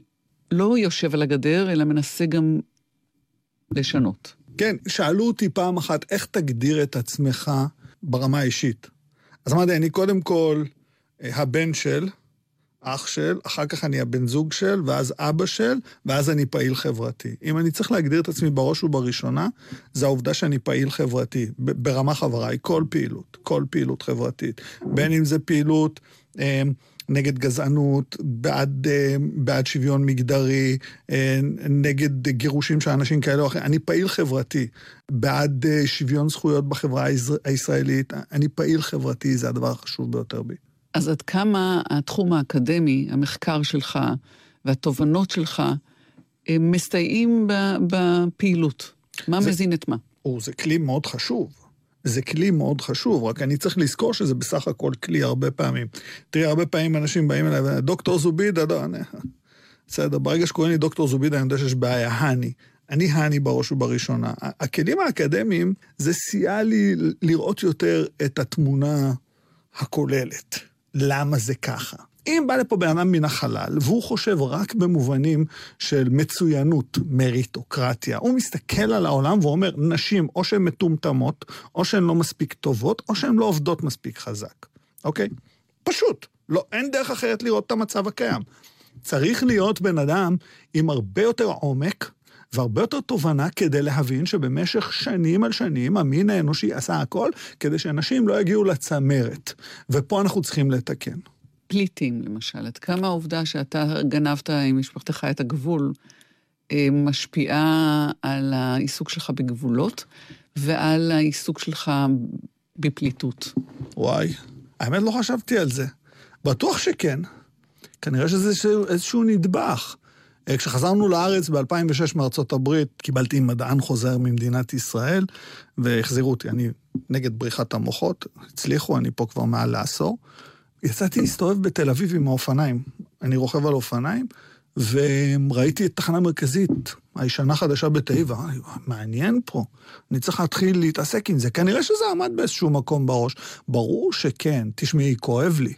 לא יושב על הגדר, אלא מנסה גם לשנות. כן, שאלו אותי פעם אחת, איך תגדיר את עצמך ברמה האישית? אז אמרתי, אני קודם כל אה, הבן של אח של, אחר כך אני הבן זוג של, ואז אבא של, ואז אני פעיל חברתי. אם אני צריך להגדיר את עצמי בראש ובראשונה, זה העובדה שאני פעיל חברתי, ברמה חבריי, כל פעילות, כל פעילות חברתית. בין אם זה פעילות... אה, נגד גזענות, בעד, אה, בעד שוויון מגדרי, אה, נגד גירושים של אנשים כאלה או אחרים. אני פעיל חברתי, בעד אה, שוויון זכויות בחברה הישראל- הישראלית. אני פעיל חברתי, זה הדבר החשוב ביותר בי. אז עד כמה התחום האקדמי, המחקר שלך והתובנות שלך, הם מסתייעים ב- בפעילות? מה זה- מזין את מה? או, זה כלי מאוד חשוב. זה כלי מאוד חשוב, רק אני צריך לזכור שזה בסך הכל כלי הרבה פעמים. תראי, הרבה פעמים אנשים באים אליי, דוקטור זובידה, לא, אני... בסדר, ברגע שקוראים לי דוקטור זובידה, אני יודע שיש בעיה, האני. אני האני בראש ובראשונה. הכלים האקדמיים, זה סייע לי לראות יותר את התמונה הכוללת. למה זה ככה? אם בא לפה בן אדם מן החלל, והוא חושב רק במובנים של מצוינות, מריטוקרטיה, הוא מסתכל על העולם ואומר, נשים או שהן מטומטמות, או שהן לא מספיק טובות, או שהן לא עובדות מספיק חזק, אוקיי? פשוט. לא, אין דרך אחרת לראות את המצב הקיים. צריך להיות בן אדם עם הרבה יותר עומק והרבה יותר תובנה כדי להבין שבמשך שנים על שנים המין האנושי עשה הכל כדי שאנשים לא יגיעו לצמרת. ופה אנחנו צריכים לתקן. פליטים, למשל. עד כמה העובדה שאתה גנבת עם משפחתך את הגבול אה, משפיעה על העיסוק שלך בגבולות ועל העיסוק שלך בפליטות? וואי, האמת לא חשבתי על זה. בטוח שכן. כנראה שזה איזשהו, איזשהו נדבך. אה, כשחזרנו לארץ ב-2006 מארצות הברית, קיבלתי מדען חוזר ממדינת ישראל, והחזירו אותי, אני נגד בריחת המוחות, הצליחו, אני פה כבר מעל לעשור. יצאתי להסתובב בתל אביב עם האופניים. אני רוכב על אופניים, וראיתי את תחנה מרכזית, הישנה חדשה "וואי, מעניין פה, אני צריך להתחיל להתעסק עם זה. כנראה שזה עמד באיזשהו מקום בראש. ברור שכן, תשמעי, כואב לי.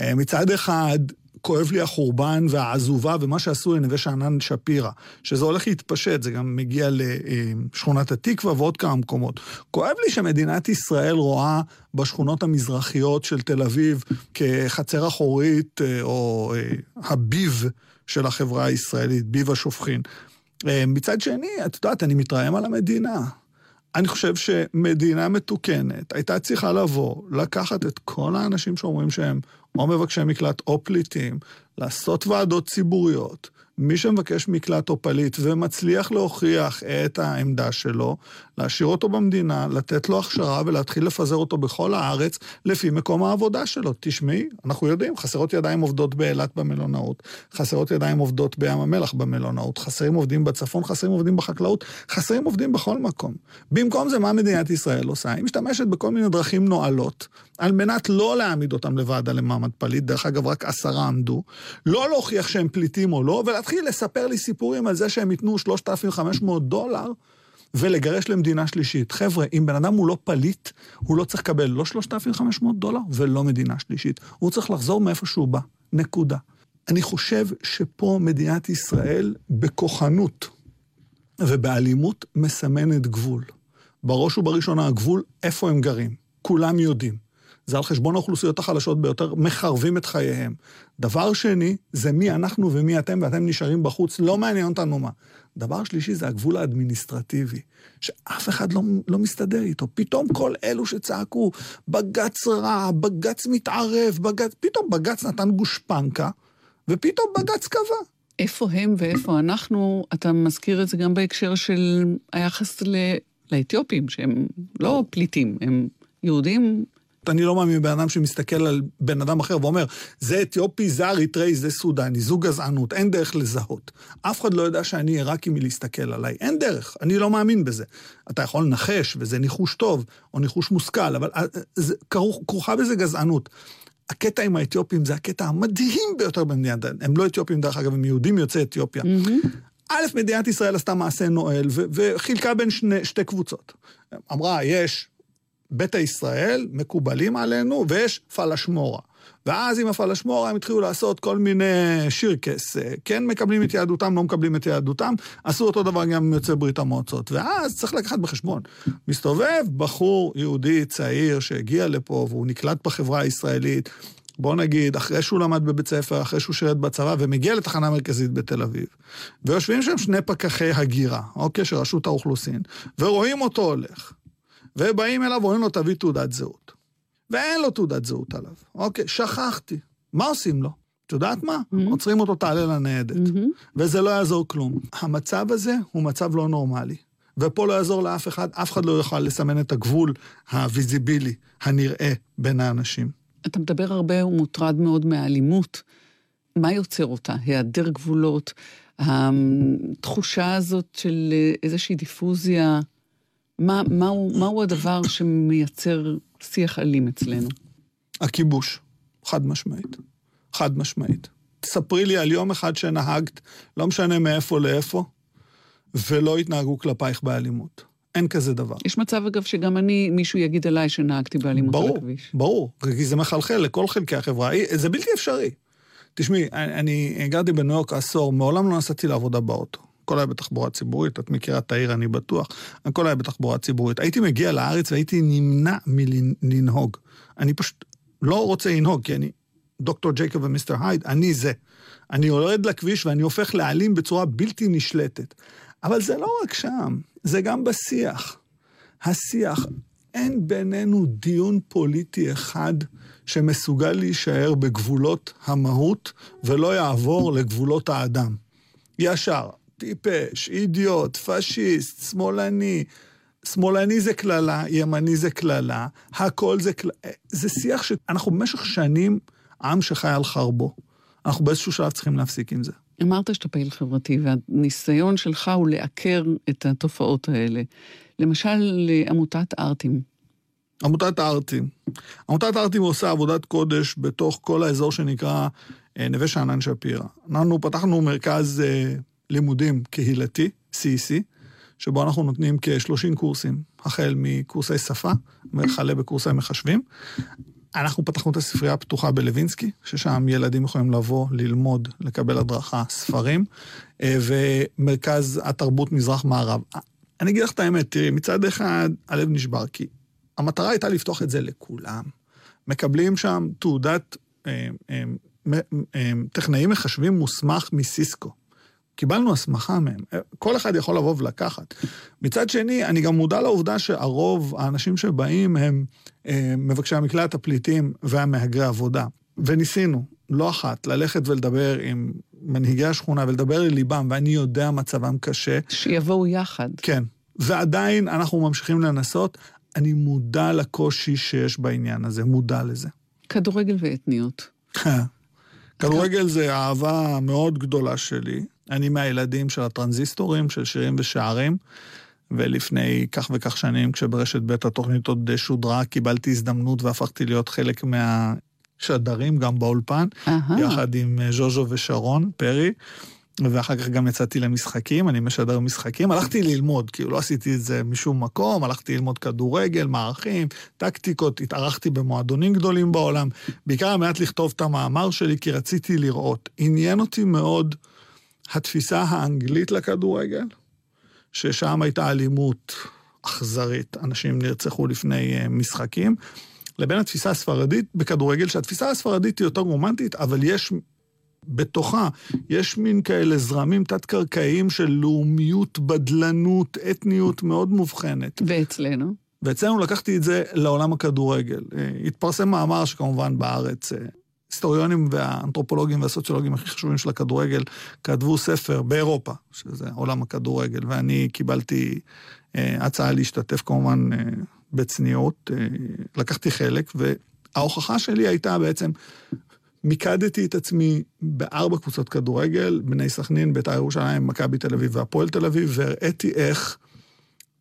אה, מצד אחד, כואב לי החורבן והעזובה ומה שעשו לנווה שאנן שפירא, שזה הולך להתפשט, זה גם מגיע לשכונת התקווה ועוד כמה מקומות. כואב לי שמדינת ישראל רואה בשכונות המזרחיות של תל אביב כחצר אחורית, אה, או אה, הביב של החברה הישראלית, ביב השופכין. אה, מצד שני, את יודעת, אני מתרעם על המדינה. אני חושב שמדינה מתוקנת הייתה צריכה לבוא, לקחת את כל האנשים שאומרים שהם או מבקשי מקלט או פליטים, לעשות ועדות ציבוריות. מי שמבקש מקלט או פליט ומצליח להוכיח את העמדה שלו, להשאיר אותו במדינה, לתת לו הכשרה ולהתחיל לפזר אותו בכל הארץ לפי מקום העבודה שלו. תשמעי, אנחנו יודעים, חסרות ידיים עובדות באילת במלונאות, חסרות ידיים עובדות בים המלח במלונאות, חסרים עובדים בצפון, חסרים עובדים בחקלאות, חסרים עובדים בכל מקום. במקום זה, מה מדינת ישראל עושה? היא משתמשת בכל מיני דרכים נואלות, על מנת לא להעמיד אותם לוועדה למעמד פליט, דרך אגב, רק עשרה עמדו, לא להוכיח שהם פליטים או לא, ולהתחיל לספר לי סיפורים על זה שהם ייתנו 3,500 דולר ולגרש למדינה שלישית. חבר'ה, אם בן אדם הוא לא פליט, הוא לא צריך לקבל לא 3,500 דולר ולא מדינה שלישית. הוא צריך לחזור מאיפה שהוא בא. נקודה. אני חושב שפה מדינת ישראל, בכוחנות ובאלימות, מסמנת גבול. בראש ובראשונה הגבול, איפה הם גרים. כולם יודעים. זה על חשבון האוכלוסיות החלשות ביותר, מחרבים את חייהם. דבר שני, זה מי אנחנו ומי אתם, ואתם נשארים בחוץ, לא מעניין אותנו מה. דבר שלישי זה הגבול האדמיניסטרטיבי, שאף אחד לא, לא מסתדר איתו. פתאום כל אלו שצעקו, בג"ץ רע, בג"ץ מתערב, בג"ץ... פתאום בג"ץ נתן גושפנקה, ופתאום בג"ץ קבע. איפה הם ואיפה אנחנו? אתה מזכיר את זה גם בהקשר של היחס ל... לאתיופים, שהם לא פליטים, הם יהודים אני לא מאמין בבן אדם שמסתכל על בן אדם אחר ואומר, זה אתיופי, זה אריתראי, זה סודני, זו גזענות, אין דרך לזהות. אף אחד לא יודע שאני עיראקי מלהסתכל עליי, אין דרך, אני לא מאמין בזה. אתה יכול לנחש, וזה ניחוש טוב, או ניחוש מושכל, אבל אה, זה, כרוך, כרוכה בזה גזענות. הקטע עם האתיופים זה הקטע המדהים ביותר במדינת, הם לא אתיופים דרך אגב, הם יהודים יוצאי אתיופיה. א', מדינת ישראל עשתה מעשה נואל, וחילקה בין שני, שתי קבוצות. אמרה, יש ביתא ישראל, מקובלים עלינו, ויש פלשמורה. ואז עם הפלשמורה הם התחילו לעשות כל מיני שירקס, כן מקבלים את יהדותם, לא מקבלים את יהדותם, עשו אותו דבר גם עם יוצאי ברית המועצות. ואז צריך לקחת בחשבון, מסתובב בחור יהודי צעיר שהגיע לפה והוא נקלט בחברה הישראלית, בוא נגיד, אחרי שהוא למד בבית ספר, אחרי שהוא שירת בצבא, ומגיע לתחנה מרכזית בתל אביב, ויושבים שם שני פקחי הגירה, אוקיי, של רשות האוכלוסין, ורואים אותו הולך, ובאים אליו ואומרים לו, תביא תעודת זהות. ואין לו תעודת זהות עליו. אוקיי, שכחתי. מה עושים לו? את יודעת מה? Mhm. עוצרים אותו, תעלה לניידת. מהמם. וזה לא יעזור כלום. המצב הזה הוא מצב לא נורמלי. ופה לא יעזור לאף אחד, אף אחד לא יוכל לסמן את הגבול הוויזיבילי, הנראה, בין האנשים. אתה מדבר הרבה ומוטרד מאוד מהאלימות. מה יוצר אותה? היעדר גבולות, התחושה הזאת של אה, איזושהי דיפוזיה, מה, מהו, מהו הדבר שמייצר שיח אלים אצלנו? הכיבוש, חד משמעית. חד משמעית. תספרי לי על יום אחד שנהגת, לא משנה מאיפה לאיפה, ולא התנהגו כלפייך באלימות. אין כזה דבר. יש מצב, אגב, שגם אני, מישהו יגיד עליי שנהגתי באלימות על ברור, הכביש. ברור, כי זה מחלחל לכל חלקי החברה, זה בלתי אפשרי. תשמעי, אני אני גרתי בניו יורק עשור, מעולם לא נסעתי לעבודה באוטו. הכל היה בתחבורה ציבורית, את מכירה את העיר, אני בטוח. הכל היה בתחבורה ציבורית. הייתי מגיע לארץ והייתי נמנע מלנהוג. אני פשוט לא רוצה לנהוג, כי אני דוקטור ג'ייקוב ומיסטר הייד, אני זה. אני יורד לכביש ואני הופך לאלים בצורה בלתי נשלטת. אבל זה לא רק שם, זה גם בשיח. השיח, אין בינינו דיון פוליטי אחד שמסוגל להישאר בגבולות המהות ולא יעבור לגבולות האדם. ישר, טיפש, אידיוט, פשיסט, שמאלני. שמאלני זה קללה, ימני זה קללה, הכל זה קללה. זה שיח שאנחנו במשך שנים עם שחי על חרבו. אנחנו באיזשהו שלב צריכים להפסיק עם זה. אמרת שאתה פעיל חברתי, והניסיון שלך הוא לעקר את התופעות האלה. למשל, עמותת ארטים. עמותת הארטים. עמותת הארטים עושה עבודת קודש בתוך כל האזור שנקרא אה, נווה שאנן שפירא. אנחנו פתחנו מרכז אה, לימודים קהילתי, CEC, שבו אנחנו נותנים כ-30 קורסים, החל מקורסי שפה וכלה בקורסי מחשבים. אנחנו פתחנו את הספרייה הפתוחה בלווינסקי, ששם ילדים יכולים לבוא, ללמוד, לקבל הדרכה, ספרים, ומרכז התרבות מזרח-מערב. אני אגיד לך את האמת, תראי, מצד אחד הלב נשבר, כי המטרה הייתה לפתוח את זה לכולם. מקבלים שם תעודת אה, אה, אה, טכנאי מחשבים מוסמך מסיסקו. קיבלנו הסמכה מהם, כל אחד יכול לבוא ולקחת. מצד שני, אני גם מודע לעובדה שהרוב, האנשים שבאים הם אה, מבקשי המקלט, הפליטים והמהגרי עבודה. וניסינו, לא אחת, ללכת ולדבר עם מנהיגי השכונה ולדבר לליבם, ואני יודע מצבם קשה. שיבואו יחד. כן. ועדיין אנחנו ממשיכים לנסות. אני מודע לקושי שיש בעניין הזה, מודע לזה. כדורגל ואתניות. [LAUGHS] כדורגל זה אהבה מאוד גדולה שלי. אני מהילדים של הטרנזיסטורים, של שירים ושערים, ולפני כך וכך שנים, כשברשת ב' התוכנית עוד שודרה, קיבלתי הזדמנות והפכתי להיות חלק מהשדרים, גם באולפן, אהה. יחד עם אה, ז'וז'ו ושרון פרי. ואחר כך גם יצאתי למשחקים, אני משדר משחקים. הלכתי ללמוד, כאילו לא עשיתי את זה משום מקום, הלכתי ללמוד כדורגל, מערכים, טקטיקות, התארחתי במועדונים גדולים בעולם, בעיקר על מנת לכתוב את המאמר שלי, כי רציתי לראות. עניין אותי מאוד התפיסה האנגלית לכדורגל, ששם הייתה אלימות אכזרית, אנשים נרצחו לפני אה, משחקים, לבין התפיסה הספרדית בכדורגל, שהתפיסה הספרדית היא יותר רומנטית, אבל יש בתוכה, יש מין כאלה זרמים תת-קרקעיים של לאומיות, בדלנות, אתניות מאוד מובחנת. ואצלנו? ואצלנו לקחתי את זה לעולם הכדורגל. אה, התפרסם מאמר שכמובן בארץ, אה, היסטוריונים והאנתרופולוגים והסוציולוגים הכי חשובים של הכדורגל כתבו ספר באירופה, שזה עולם הכדורגל, ואני קיבלתי אה, הצעה להשתתף כמובן אה, בצניעות, אה, לקחתי חלק, וההוכחה שלי הייתה בעצם, מיקדתי את עצמי בארבע קבוצות כדורגל, בני סכנין, בית"ר ירושלים, מכבי תל אביב והפועל תל אביב, והראיתי איך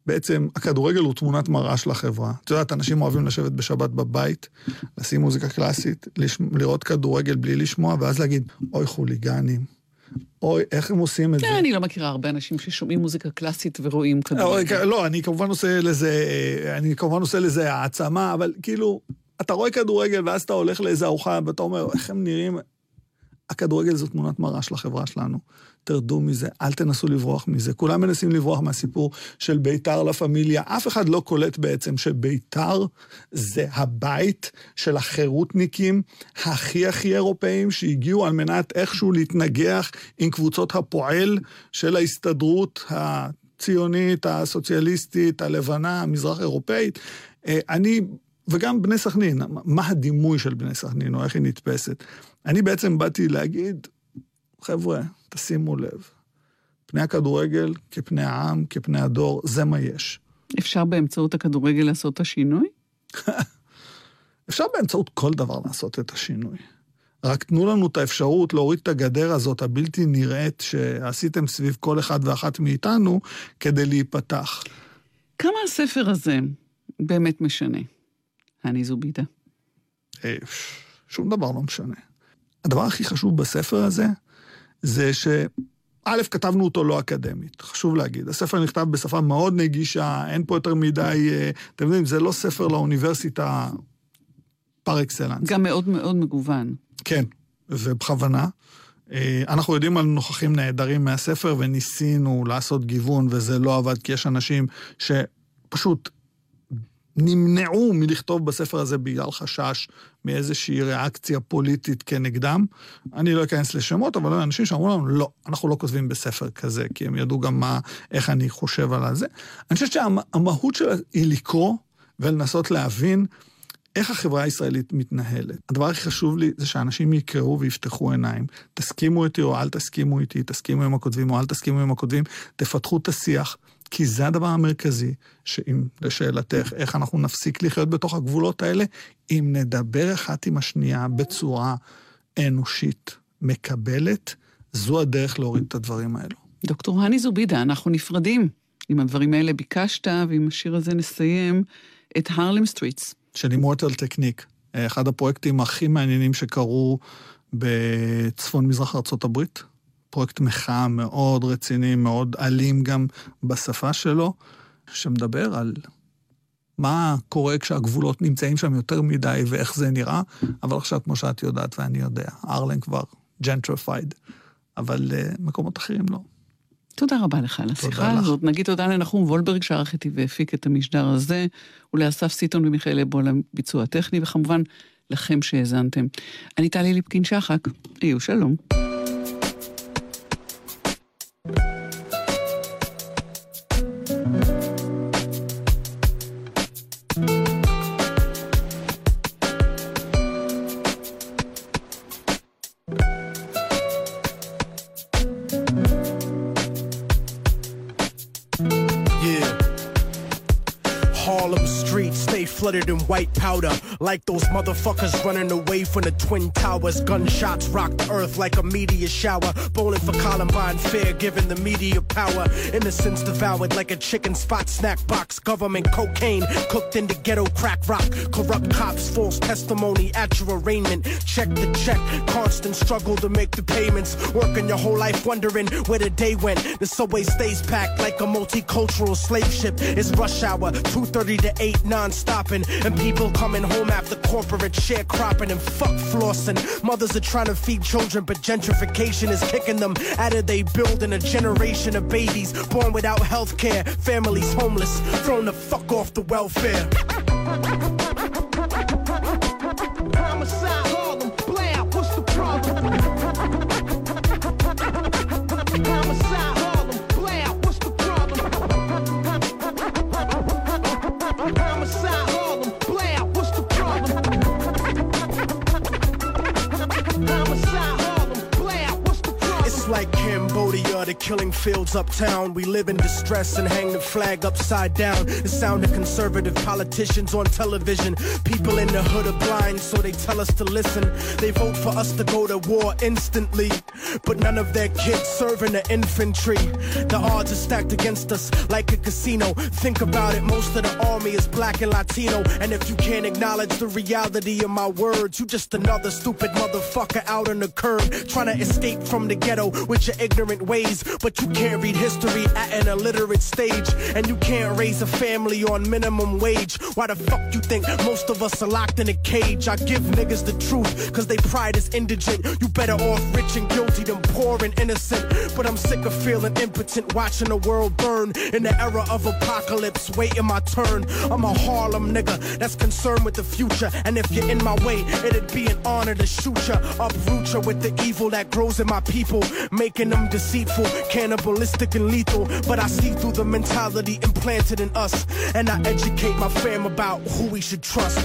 בעצם הכדורגל הוא תמונת מראה של החברה. את יודעת, אנשים אוהבים לשבת בשבת בבית, לשים מוזיקה קלאסית, לשמ... לראות כדורגל בלי לשמוע, ואז להגיד, אוי חוליגנים, אוי, איך הם עושים את זה? כן, אני לא מכירה הרבה אנשים ששומעים מוזיקה קלאסית ורואים כדורגל. לא, אני כמובן עושה לזה, אני כמובן עושה לזה העצמה, אבל כאילו, אתה רואה כדורגל ואז אתה הולך לאיזה ארוחה ואתה אומר, איך הם נראים... הכדורגל זו תמונת מראה של החברה שלנו. תרדו מזה, אל תנסו לברוח מזה. כולם מנסים לברוח מהסיפור של ביתר לה פמיליה. אף אחד לא קולט בעצם שביתר זה הבית של החירותניקים הכי הכי אירופאים שהגיעו על מנת איכשהו להתנגח עם קבוצות הפועל של ההסתדרות הציונית, הסוציאליסטית, הלבנה, המזרח אירופאית. אה, אני, וגם בני סכנין, מה הדימוי של בני סכנין, או איך היא נתפסת. אני בעצם באתי להגיד, חבר'ה, תשימו לב, פני הכדורגל כפני העם, כפני הדור, זה מה יש. אפשר באמצעות הכדורגל לעשות את השינוי? [LAUGHS] אפשר באמצעות כל דבר לעשות את השינוי. רק תנו לנו את האפשרות להוריד את הגדר הזאת, הבלתי נראית, שעשיתם סביב כל אחד ואחת מאיתנו, כדי להיפתח. כמה הספר הזה באמת משנה? הני זובידה. אה, שום דבר לא משנה. הדבר הכי חשוב בספר הזה, זה ש... א', כתבנו אותו לא אקדמית, חשוב להגיד. הספר נכתב בשפה מאוד נגישה, אין פה יותר מדי, אה, אתם יודעים, זה לא ספר לאוניברסיטה פר אקסלנס. גם מאוד מאוד מגוון. כן, ובכוונה. אה, אנחנו יודעים על נוכחים נהדרים מהספר, וניסינו לעשות גיוון, וזה לא עבד, כי יש אנשים שפשוט נמנעו מלכתוב בספר הזה בגלל חשש מאיזושהי ריאקציה פוליטית כנגדם. אני לא אכנס לשמות, אבל היו אנשים שאמרו לנו, לא, אנחנו לא כותבים בספר כזה, כי הם ידעו גם מה, איך אני חושב על זה. אני חושב שהמהות שלה היא לקרוא ולנסות להבין איך החברה הישראלית מתנהלת. הדבר הכי חשוב לי זה שאנשים יקראו ויפתחו עיניים. תסכימו איתי או אל תסכימו איתי, תסכימו עם הכותבים או אל תסכימו עם הכותבים, תפתחו את השיח. כי זה הדבר המרכזי, שאם, לשאלתך, איך אנחנו נפסיק לחיות בתוך הגבולות האלה, אם נדבר אחת עם השנייה בצורה אנושית, מקבלת, זו הדרך להוריד את הדברים האלו. דוקטור הני זובידה, אנחנו נפרדים. עם הדברים האלה ביקשת, ועם השיר הזה נסיים את Harlem Streets. של Immortal Technique, אחד הפרויקטים הכי מעניינים שקרו בצפון מזרח ארצות הברית. פרויקט מחאה מאוד רציני, מאוד אלים גם בשפה שלו, שמדבר על מה קורה כשהגבולות נמצאים שם יותר מדי ואיך זה נראה, אבל עכשיו, כמו שאת יודעת ואני יודע, הארלם כבר gentrified, אבל uh, מקומות אחרים לא. תודה רבה לך על השיחה לך. הזאת. נגיד תודה לנחום וולברג שערך איתי והפיק את המשדר הזה, ולאסף סיטון ומיכאל אבו לביצוע הטכני, וכמובן לכם שהאזנתם. אני טלי ליפקין שחק, היו שלום. White powder. Like those motherfuckers running away from the Twin Towers. Gunshots rock the earth like a meteor shower. Bowling for Columbine, fair giving the media power. Innocence devoured like a chicken spot snack box. Government cocaine cooked in the ghetto crack rock. Corrupt cops, false testimony at your arraignment. Check the check, constant struggle to make the payments. Working your whole life wondering where the day went. The subway stays packed like a multicultural slave ship. It's rush hour, 2.30 to 8 non-stopping. And people coming home after corporate sharecropping and fuck flossing. Mothers are trying to feed children, but gentrification is kicking them out of they building a generation of babies born without health care. Families homeless, thrown the fuck off the welfare. [LAUGHS] The killing fields uptown. We live in distress and hang the flag upside down. The sound of conservative politicians on television. People in the hood are blind, so they tell us to listen. They vote for us to go to war instantly, but none of their kids serve in the infantry. The odds are stacked against us like a casino. Think about it, most of the army is black and Latino. And if you can't acknowledge the reality of my words, you just another stupid motherfucker out on the curb trying to escape from the ghetto with your ignorant ways, but you can't read history at an illiterate stage, and you can't raise a family on minimum wage. Why the fuck you think most of us are locked in a cage? I give niggas the truth, cause they pride is indigent. You better off rich and guilty than poor and innocent. But I'm sick of feeling impotent, watching the world burn in the era of apocalypse, waiting my turn. I'm a Harlem nigga that's concerned with the future, and if you're in my way, it'd be an honor to shoot ya, uproot ya with the evil that grows in my people, making them deceitful, cannibalistic, and lethal. But I see through the mentality implanted in us, and I educate my fam about who we should trust.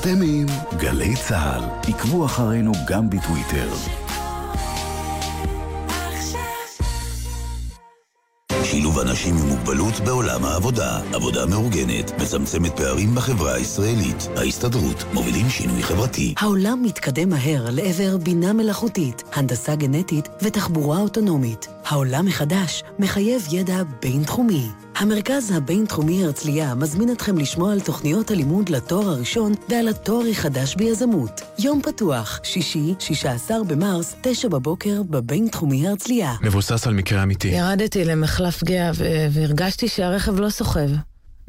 אתם עם גלי צה"ל. עקבו אחרינו גם בטוויטר. שילוב אנשים עם מוגבלות בעולם העבודה. עבודה מאורגנת, מצמצמת פערים בחברה הישראלית. ההסתדרות, מובילים שינוי חברתי. העולם מתקדם מהר לעבר בינה מלאכותית, הנדסה גנטית ותחבורה אוטונומית. העולם מחדש מחייב ידע בינתחומי. המרכז הבינתחומי הרצליה מזמין אתכם לשמוע על תוכניות הלימוד לתואר הראשון ועל התואר החדש ביזמות. יום פתוח, שישי, 16 במרס, 9 בבוקר, בבינתחומי הרצליה. מבוסס על מקרה אמיתי. ירדתי למחלף גאה והרגשתי שהרכב לא סוחב.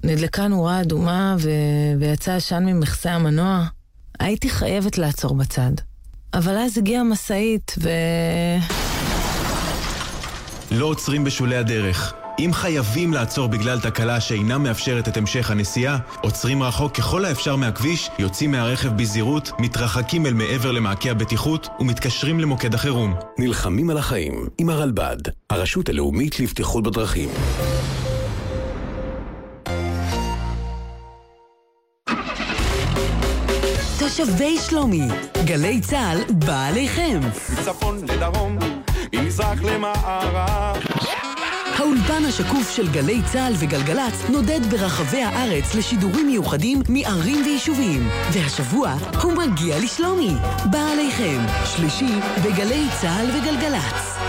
נדלקה נורה אדומה ו- ויצא עשן ממכסה המנוע. הייתי חייבת לעצור בצד. אבל אז הגיעה משאית ו... לא עוצרים בשולי הדרך. אם חייבים לעצור בגלל תקלה שאינה מאפשרת את המשך הנסיעה, עוצרים רחוק ככל האפשר מהכביש, יוצאים מהרכב בזהירות, מתרחקים אל מעבר למעקה הבטיחות ומתקשרים למוקד החירום. נלחמים על החיים עם הרלב"ד, הרשות הלאומית לבטיחות בדרכים. תושבי שלומי, גלי צה"ל בא עליכם. מצפון לדרום, ממזרח למערב. האולפן השקוף של גלי צה"ל וגלגלצ נודד ברחבי הארץ לשידורים מיוחדים מערים ויישובים. והשבוע הוא מגיע לשלומי. בא עליכם, שלישי בגלי צה"ל וגלגלצ.